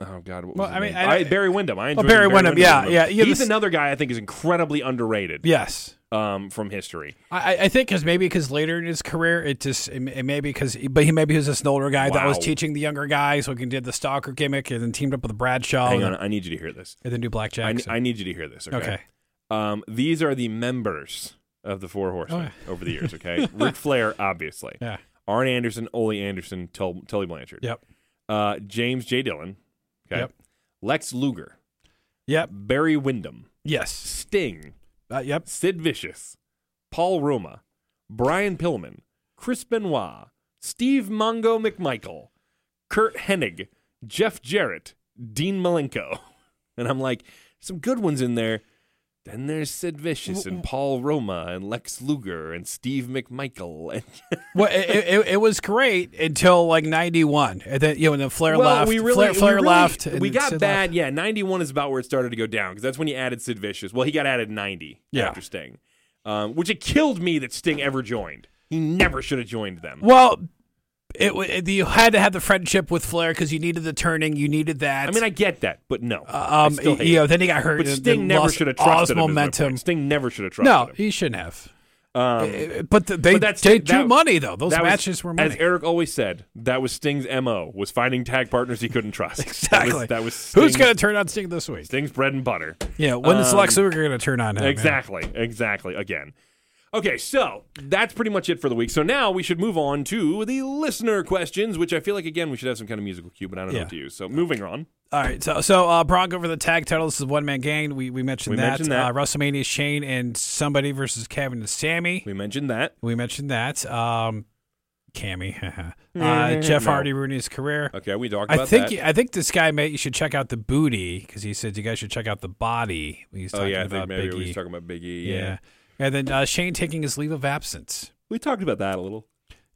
oh god, what was Well, his I mean, name? I know- Barry Windham. I enjoyed Barry when Windham, yeah, was yeah, yeah, He's this- another guy I think is incredibly underrated. Yes, um, from history. I, I think because maybe because later in his career, it just it, it maybe because but he maybe he was just an older guy that was teaching the younger guys, so he can did the stalker gimmick and then teamed up with Bradshaw Hang and, on, I need you to hear this. and then do I, blackjack. so- I need you to hear this. Okay. okay. Um, these are the members of the Four Horsemen over the years. Okay, Ric Flair, obviously. Yeah. Arn Anderson, Ole Anderson, Tul- Tully Blanchard. Yep. Uh, James J. Dillon. Okay. Yep. Lex Luger, Yep. Barry Windham, Yes. Sting, Uh, yep. Sid Vicious, Paul Roma, Brian Pillman, Chris Benoit, Steve Mongo McMichael, Curt Hennig, Jeff Jarrett, Dean Malenko. And I'm like, some good ones in there. Then there's Sid Vicious and Paul Roma and Lex Luger and Steve McMichael. And Well, it, it, it was great until like '91, and then you know, when the Flair well, left, we really, Flair, we really- left. and We got Sid bad. left. Yeah, 91 is about where it started to go down because that's when he added Sid Vicious. Well, he got added 90 Yeah. after Sting, um, which it killed me that Sting ever joined. He never should have joined them. Well, it, it you had to have the friendship with Flair because you needed the turning, you needed that. I mean, I get that, but no. I um, you know, then he got hurt. But Sting never should have trusted him. momentum. Sting never should have trusted No, him. he shouldn't have. Um, Uh, But the, they but they that- drew money though. Those that was- matches were money. As Eric always said, that was Sting's mo was finding tag partners he couldn't trust. exactly. That was, that was Who's going to turn on Sting this week? Sting's bread and butter. Yeah, when is Um, Lex Luger going to turn on him? man? Exactly. Exactly. Again. Okay, so that's pretty much it for the week. So now we should move on to the listener questions, which I feel like again we should have some kind of musical cue, but I don't know Yeah. what to use. So moving on. All right, so so uh, Bronco for the tag title. This is one man gang. We we mentioned We that. mentioned that. Uh, WrestleMania Shane and somebody versus Kevin and Sami. We mentioned that. We mentioned that. Um, Cammy. uh, Jeff No. Hardy ruining his career. Okay, we talked I about think that. I think this guy may you should check out the booty because he said you guys should check out the body. He's oh talking yeah, I about think maybe Big we E. talking about Big E. yeah. Yeah. And then uh, Shane taking his leave of absence. we talked about that a little.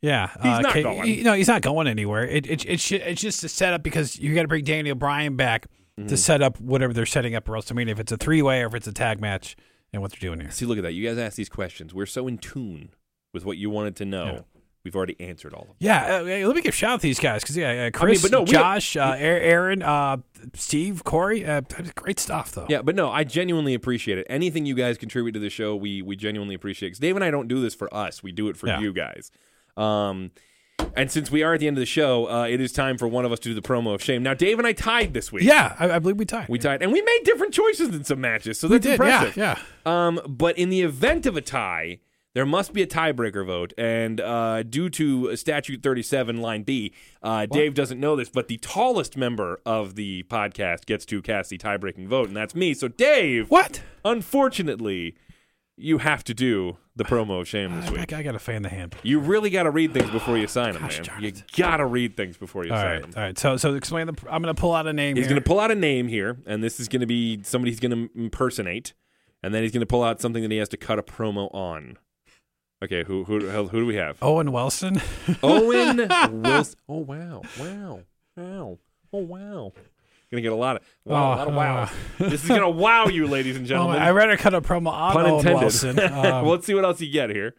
Yeah, He's uh, not K- going. he- no, he's not going anywhere. It, it, it's ju- it's just a setup because you got to bring Daniel Bryan back Mm-hmm. to set up whatever they're setting up at WrestleMania. If it's a three way or if it's a tag match, and what they're doing here. See, look at that. You guys ask these questions. We're so in tune with what you wanted to know. Yeah. We've already answered all of them. Yeah, uh, let me give a shout out to these guys because yeah, uh, Chris, but no, we- Josh, uh, Aaron, uh, Steve, Corey, uh, great stuff though. Yeah, but no, I genuinely appreciate it. Anything you guys contribute to the show, we we genuinely appreciate. It. Because Dave and I don't do this for us; we do it for Yeah. you guys. Um, and since we are at the end of the show, uh, it is time for one of us to do the promo of shame. Now, Dave and I tied this week. yeah, I, I believe we tied. we tied, and we made different choices in some matches, so that's did, impressive. yeah, yeah. Um, but in the event of a tie, there must be a tiebreaker vote, and uh, due to Statute 37, Line B, uh, Dave doesn't know this, but the tallest member of the podcast gets to cast the tie-breaking vote, and that's me. So, Dave, What? unfortunately, you have to do the promo of shame this I, week. I got to fan the hand. You really got to read things before you sign them, Gosh man. darn You it. got to read things before you All sign right, them. all right. So, so explain the. I'm going to pull out a name. He's here. going to pull out a name here, and this is going to be somebody he's going to impersonate, and then he's going to pull out something that he has to cut a promo on. Okay, who who who, do we have? Owen Wilson. Owen Wilson. Oh wow, wow, wow, oh wow. Gonna get a lot of wow, a lot of Oh, wow. uh, this is gonna wow you, ladies and Oh, gentlemen. I rather cut a promo on Pun Owen intended. Wilson. Um, well, let's see what else you get here.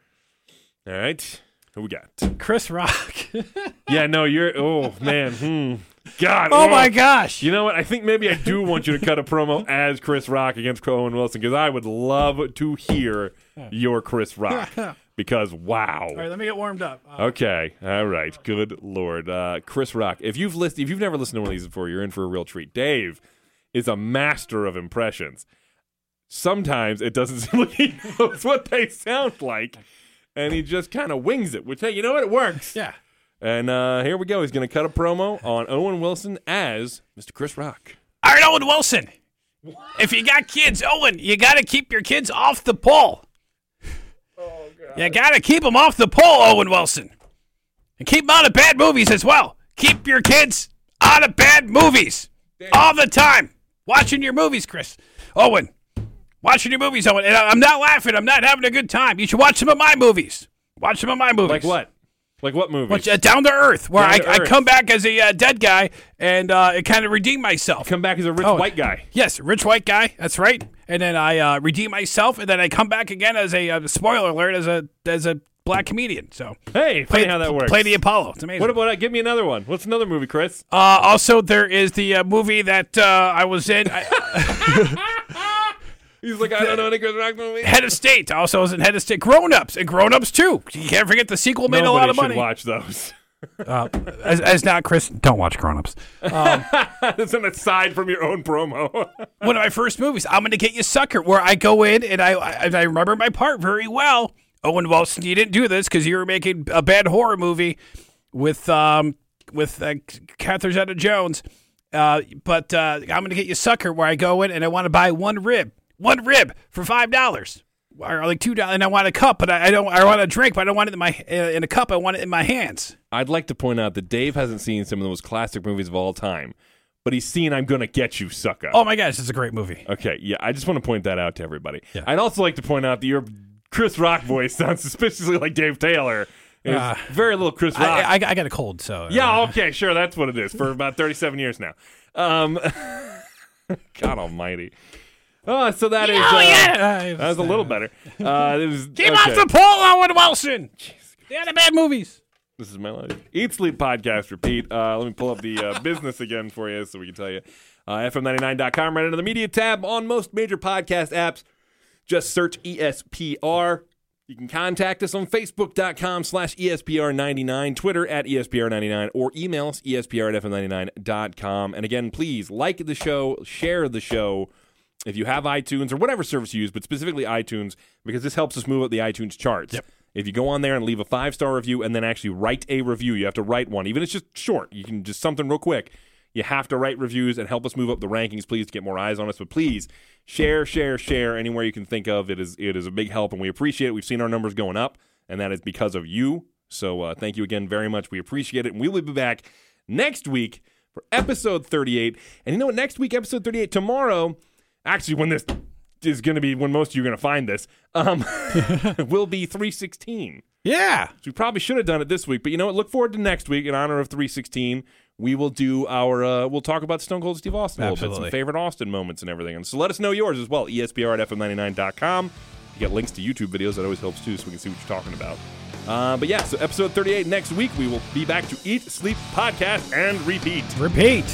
All right, who we got? Chris Rock. Yeah, no, you're. Oh man, hmm. God. oh my gosh. You know what? I think maybe I do want you to cut a promo as Chris Rock against Owen Wilson because I would love to hear your Chris Rock. Because wow. All right, let me get warmed up. Uh, Okay. All right. Good lord. Uh, Chris Rock. If you've listened, if you've never listened to one of these before, you're in for a real treat. Dave is a master of impressions. Sometimes it doesn't seem like he knows what they sound like, and he just kind of wings it. Which hey, you know what? It works. yeah. And uh, here we go. He's going to cut a promo on Owen Wilson as Mr. Chris Rock. All right, Owen Wilson. If you got kids, Owen, you got to keep your kids off the pole. You got to keep them off the pole, Owen Wilson. And keep them out of bad movies as well. Keep your kids out of bad movies all the time. Watching your movies, Chris. Owen, watching your movies, Owen. And I'm not laughing. I'm not having a good time. You should watch some of my movies. Watch some of my movies. Like what? Like what movie? Uh, Down to Earth, where I, to I come back as a uh, dead guy and uh, it kind of redeem myself. Come back as a rich Oh. white guy. Yes, rich white guy. That's right. And then I uh, redeem myself, and then I come back again as a uh, spoiler alert as a as a black comedian. So Hey, funny how that works. Play the Apollo. It's amazing. What about? Uh, give me another one. What's another movie, Chris? uh, also, there is the uh, movie that uh, I was in. I, He's like, I don't know any Chris Rock movie. Head of State also is in Head of State. Grown Ups and Grown Ups too. You can't forget the sequel made a lot of should money. watch those. Uh, as, as not Chris, don't watch Grown Ups. That's an aside from your own promo. One of my first movies, I'm gonna get you sucker, where I go in and I I, I remember my part very well. Owen Wilson, you didn't do this because you were making a bad horror movie with um with uh, Catherine Zeta-Jones. Uh, but uh, I'm gonna get you sucker, where I go in and I want to buy one rib, one rib for five dollars. Or like two dollars, and I want a cup, but I, I don't. I want a drink, but I don't want it in my uh, in a cup. I want it in my hands. I'd like to point out that Dave hasn't seen some of the most classic movies of all time, but he's seen I'm Gonna Get You, Sucker. Oh my gosh, it's a great movie. Okay, yeah, I just want to point that out to everybody. Yeah. I'd also like to point out that your Chris Rock voice sounds suspiciously like Dave Taylor. Uh, very little Chris Rock. I, I, I got a cold, so uh, yeah, okay, sure, that's what it is for about 37 years now. Um, God Almighty. Oh, so that is. Oh uh, yeah, That was a little better. Uh, it was, Keep okay. off the pole, Owen Wilson. They had a bad movies. This is my life. Eat, sleep, podcast, repeat. Uh, let me pull up the uh, business again for you so we can tell you. Uh, FM99.com, right under the media tab on most major podcast apps. Just search ESPR. You can contact us on Facebook.com slash E ESPR99, Twitter at E ESPR99, or email us ESPR at FM99.com. And again, please like the show, share the show if you have iTunes or whatever service you use, but specifically iTunes, because this helps us move up the iTunes charts. Yep. If you go on there and leave a five star review and then actually write a review, you have to write one, even if it's just short. You can just something real quick. You have to write reviews and help us move up the rankings, please, to get more eyes on us. But please share, share, share anywhere you can think of. It is it is a big help, and we appreciate it. We've seen our numbers going up, and that is because of you. So uh, thank you again very much. We appreciate it, and we will be back next week for episode 38. And you know what? Next week, episode 38, tomorrow, actually, when this is going to be, when most of you are going to find this, um, will be 316. Yeah. So we probably should have done it this week, but you know what? Look forward to next week in honor of 316. We will do our, uh, we'll talk about Stone Cold Steve Austin a little bit, some favorite Austin moments and everything. And so let us know yours as well. ESPR at FM99.com. You get links to YouTube videos. That always helps too, so we can see what you're talking about. Uh, but yeah, so episode 38 next week, we will be back to eat, sleep, podcast, and repeat. Repeat.